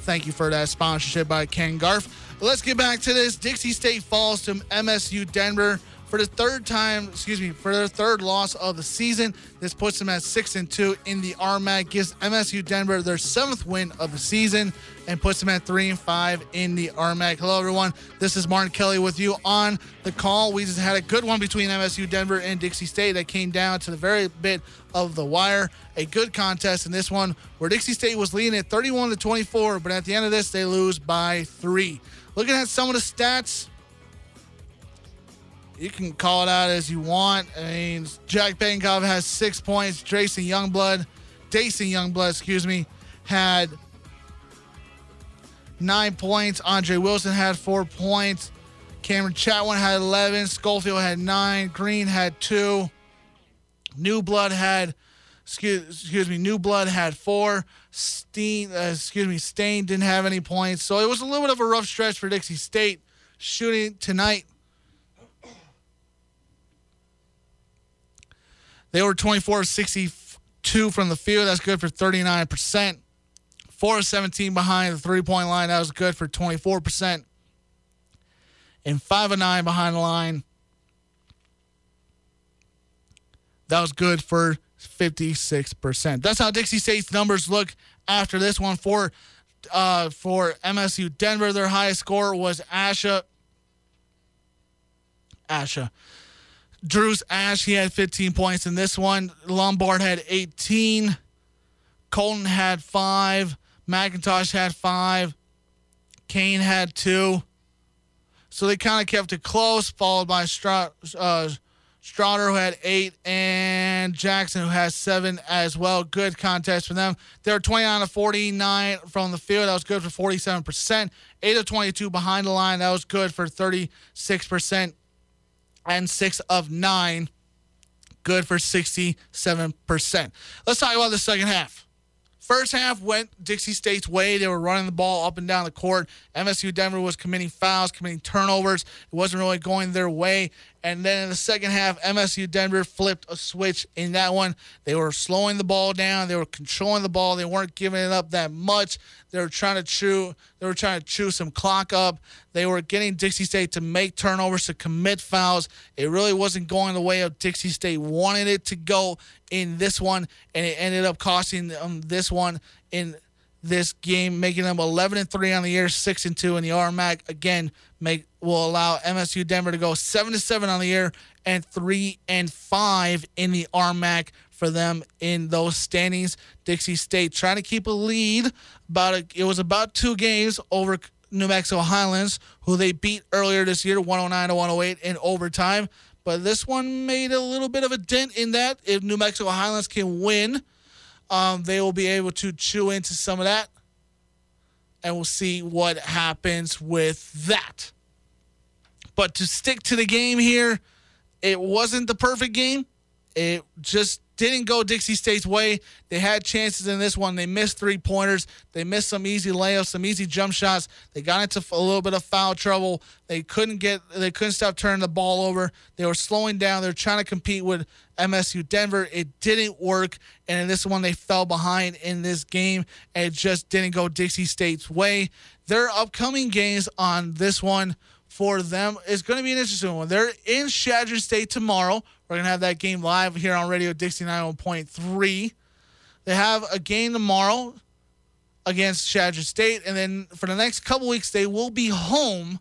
[SPEAKER 2] Thank you for that sponsorship by Ken Garff. Let's get back to this. Dixie State falls to MSU Denver for the third time, excuse me, for their third loss of the season. This puts them at six and two in the RMAC, gives MSU Denver their seventh win of the season, and puts them at three and five in the RMAC. Hello, everyone. This is Martin Kelly with you on the call. We just had a good one between MSU Denver and Dixie State that came down to the very bit of the wire. A good contest in this one where Dixie State was leading at 31 to 24, but at the end of this, they lose by three. Looking at some of the stats, you can call it out as you want. I mean, Jack Bankov has six points. Jason Youngblood, Dason Youngblood, excuse me, had nine points. Andre Wilson had four points. Cameron Chatwin had 11. Schofield had nine. Green had two. Newbold had, excuse, excuse me, Newbold had four. Steen, uh, excuse me, Staine didn't have any points. So it was a little bit of a rough stretch for Dixie State. Shooting tonight, They were 24 62 from the field. That's good for 39%. 4 of 17 behind the three point line. That was good for 24%. And 5 of 9 behind the line. That was good for 56%. That's how Dixie State's numbers look after this one for uh, for MSU Denver. Their highest score was Asha. Asha. Drew's Ash, he had 15 points in this one. Lombard had 18. Colton had five. McIntosh had five. Kane had two. So they kind of kept it close, followed by Stra- uh, who had eight, and Jackson, who has seven as well. Good contest for them. They were 29 to 49 from the field. That was good for 47%. 8 of 22 behind the line. That was good for 36% and six of nine. Good for 67%. Let's talk about the second half. First half went Dixie State's way. They were running the ball up and down the court. MSU Denver was committing fouls, committing turnovers. It wasn't really going their way. And then in the second half, MSU Denver flipped a switch in that one. They were slowing the ball down. They were controlling the ball. They weren't giving it up that much. They were trying to chew. They were trying to chew some clock up. They were getting Dixie State to make turnovers, to commit fouls. It really wasn't going the way of Dixie State wanted it to go in this one, and it ended up costing them this one in this game, making them 11 and three on the year, six and two in the RMAC. Again, make will allow MSU Denver to go seven to seven on the year and three and five in the RMAC for them in those standings. Dixie State trying to keep a lead. About a, it was about two games over New Mexico Highlands, who they beat earlier this year, 109 to 108 in overtime. But this one made a little bit of a dent in that. If New Mexico Highlands can win, um, they will be able to chew into some of that. And we'll see what happens with that. But to stick to the game here, it wasn't the perfect game. It just didn't go Dixie State's way. They had chances in this one. They missed three pointers. They missed some easy layups, some easy jump shots. They got into a little bit of foul trouble. They couldn't get. They couldn't stop turning the ball over. They were slowing down. They're trying to compete with MSU Denver. It didn't work, and in this one they fell behind in this game, and it just didn't go Dixie State's way. Their upcoming games on this one for them is going to be an interesting one. They're in Chadron State tomorrow. We're going to have that game live here on Radio Dixie 91.3. They have a game tomorrow against Chadron State, and then for the next couple weeks, they will be home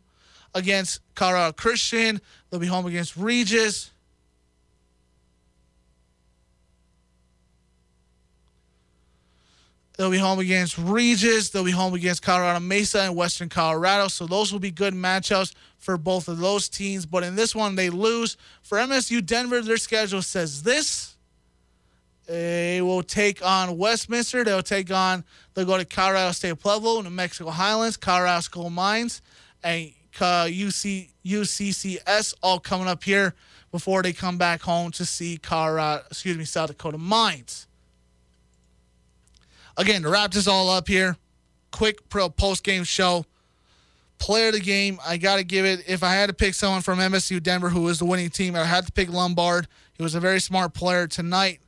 [SPEAKER 2] against Colorado Christian. They'll be home against Regis. They'll be home against Regis. They'll be home against Colorado Mesa and Western Colorado. So those will be good matchups for both of those teams. But in this one, they lose. For MSU Denver, their schedule says this. They will take on Westminster. They'll take on, they'll go to Colorado State Pueblo, New Mexico Highlands, Colorado School Mines, and uh, UC, UCCS all coming up here before they come back home to see Colorado, excuse me, South Dakota Mines. Again, to wrap this all up here, quick pro post game show. Player of the game, I got to give it. If I had to pick someone from MSU Denver who was the winning team, I had to pick Lombard. He was a very smart player tonight.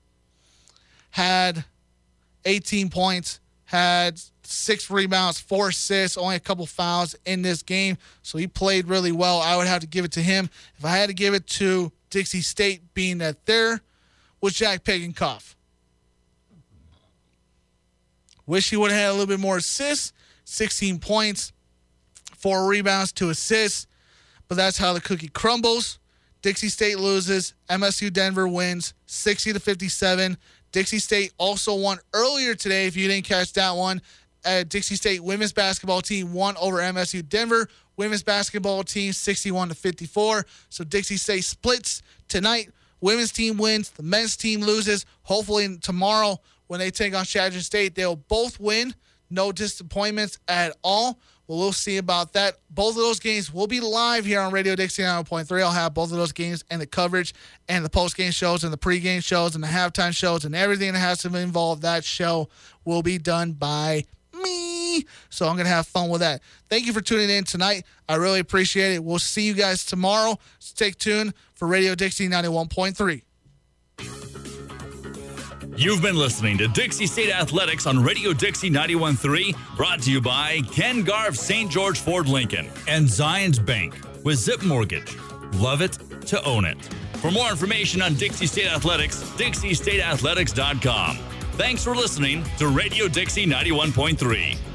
[SPEAKER 2] Had 18 points, had six rebounds, four assists, only a couple fouls in this game. So he played really well. I would have to give it to him. If I had to give it to Dixie State, being that there was Jack Pagenkopf. Wish he would have had a little bit more assists, 16 points, four rebounds, two assists. But that's how the cookie crumbles. Dixie State loses. MSU Denver wins 60 to 57. Dixie State also won earlier today. If you didn't catch that one, uh, Dixie State women's basketball team won over MSU Denver. Women's basketball team 61 to 54. So Dixie State splits tonight. Women's team wins. The men's team loses. Hopefully tomorrow when they take on Chadron State, they'll both win. No disappointments at all. Well, we'll see about that. Both of those games will be live here on Radio Dixie 9.3. I'll have both of those games and the coverage and the post-game shows and the pre-game shows and the halftime shows and everything that has to involve that show will be done by me. So I'm going to have fun with that. Thank you for tuning in tonight. I really appreciate it. We'll see you guys tomorrow. Stay tuned for Radio Dixie 91.3.
[SPEAKER 1] You've been listening to Dixie State Athletics on Radio Dixie 91.3, brought to you by Ken Garff St. George Ford Lincoln and Zions Bank with Zip Mortgage. Love it to own it. For more information on Dixie State Athletics, dixiestateathletics.com. Thanks for listening to Radio Dixie 91.3.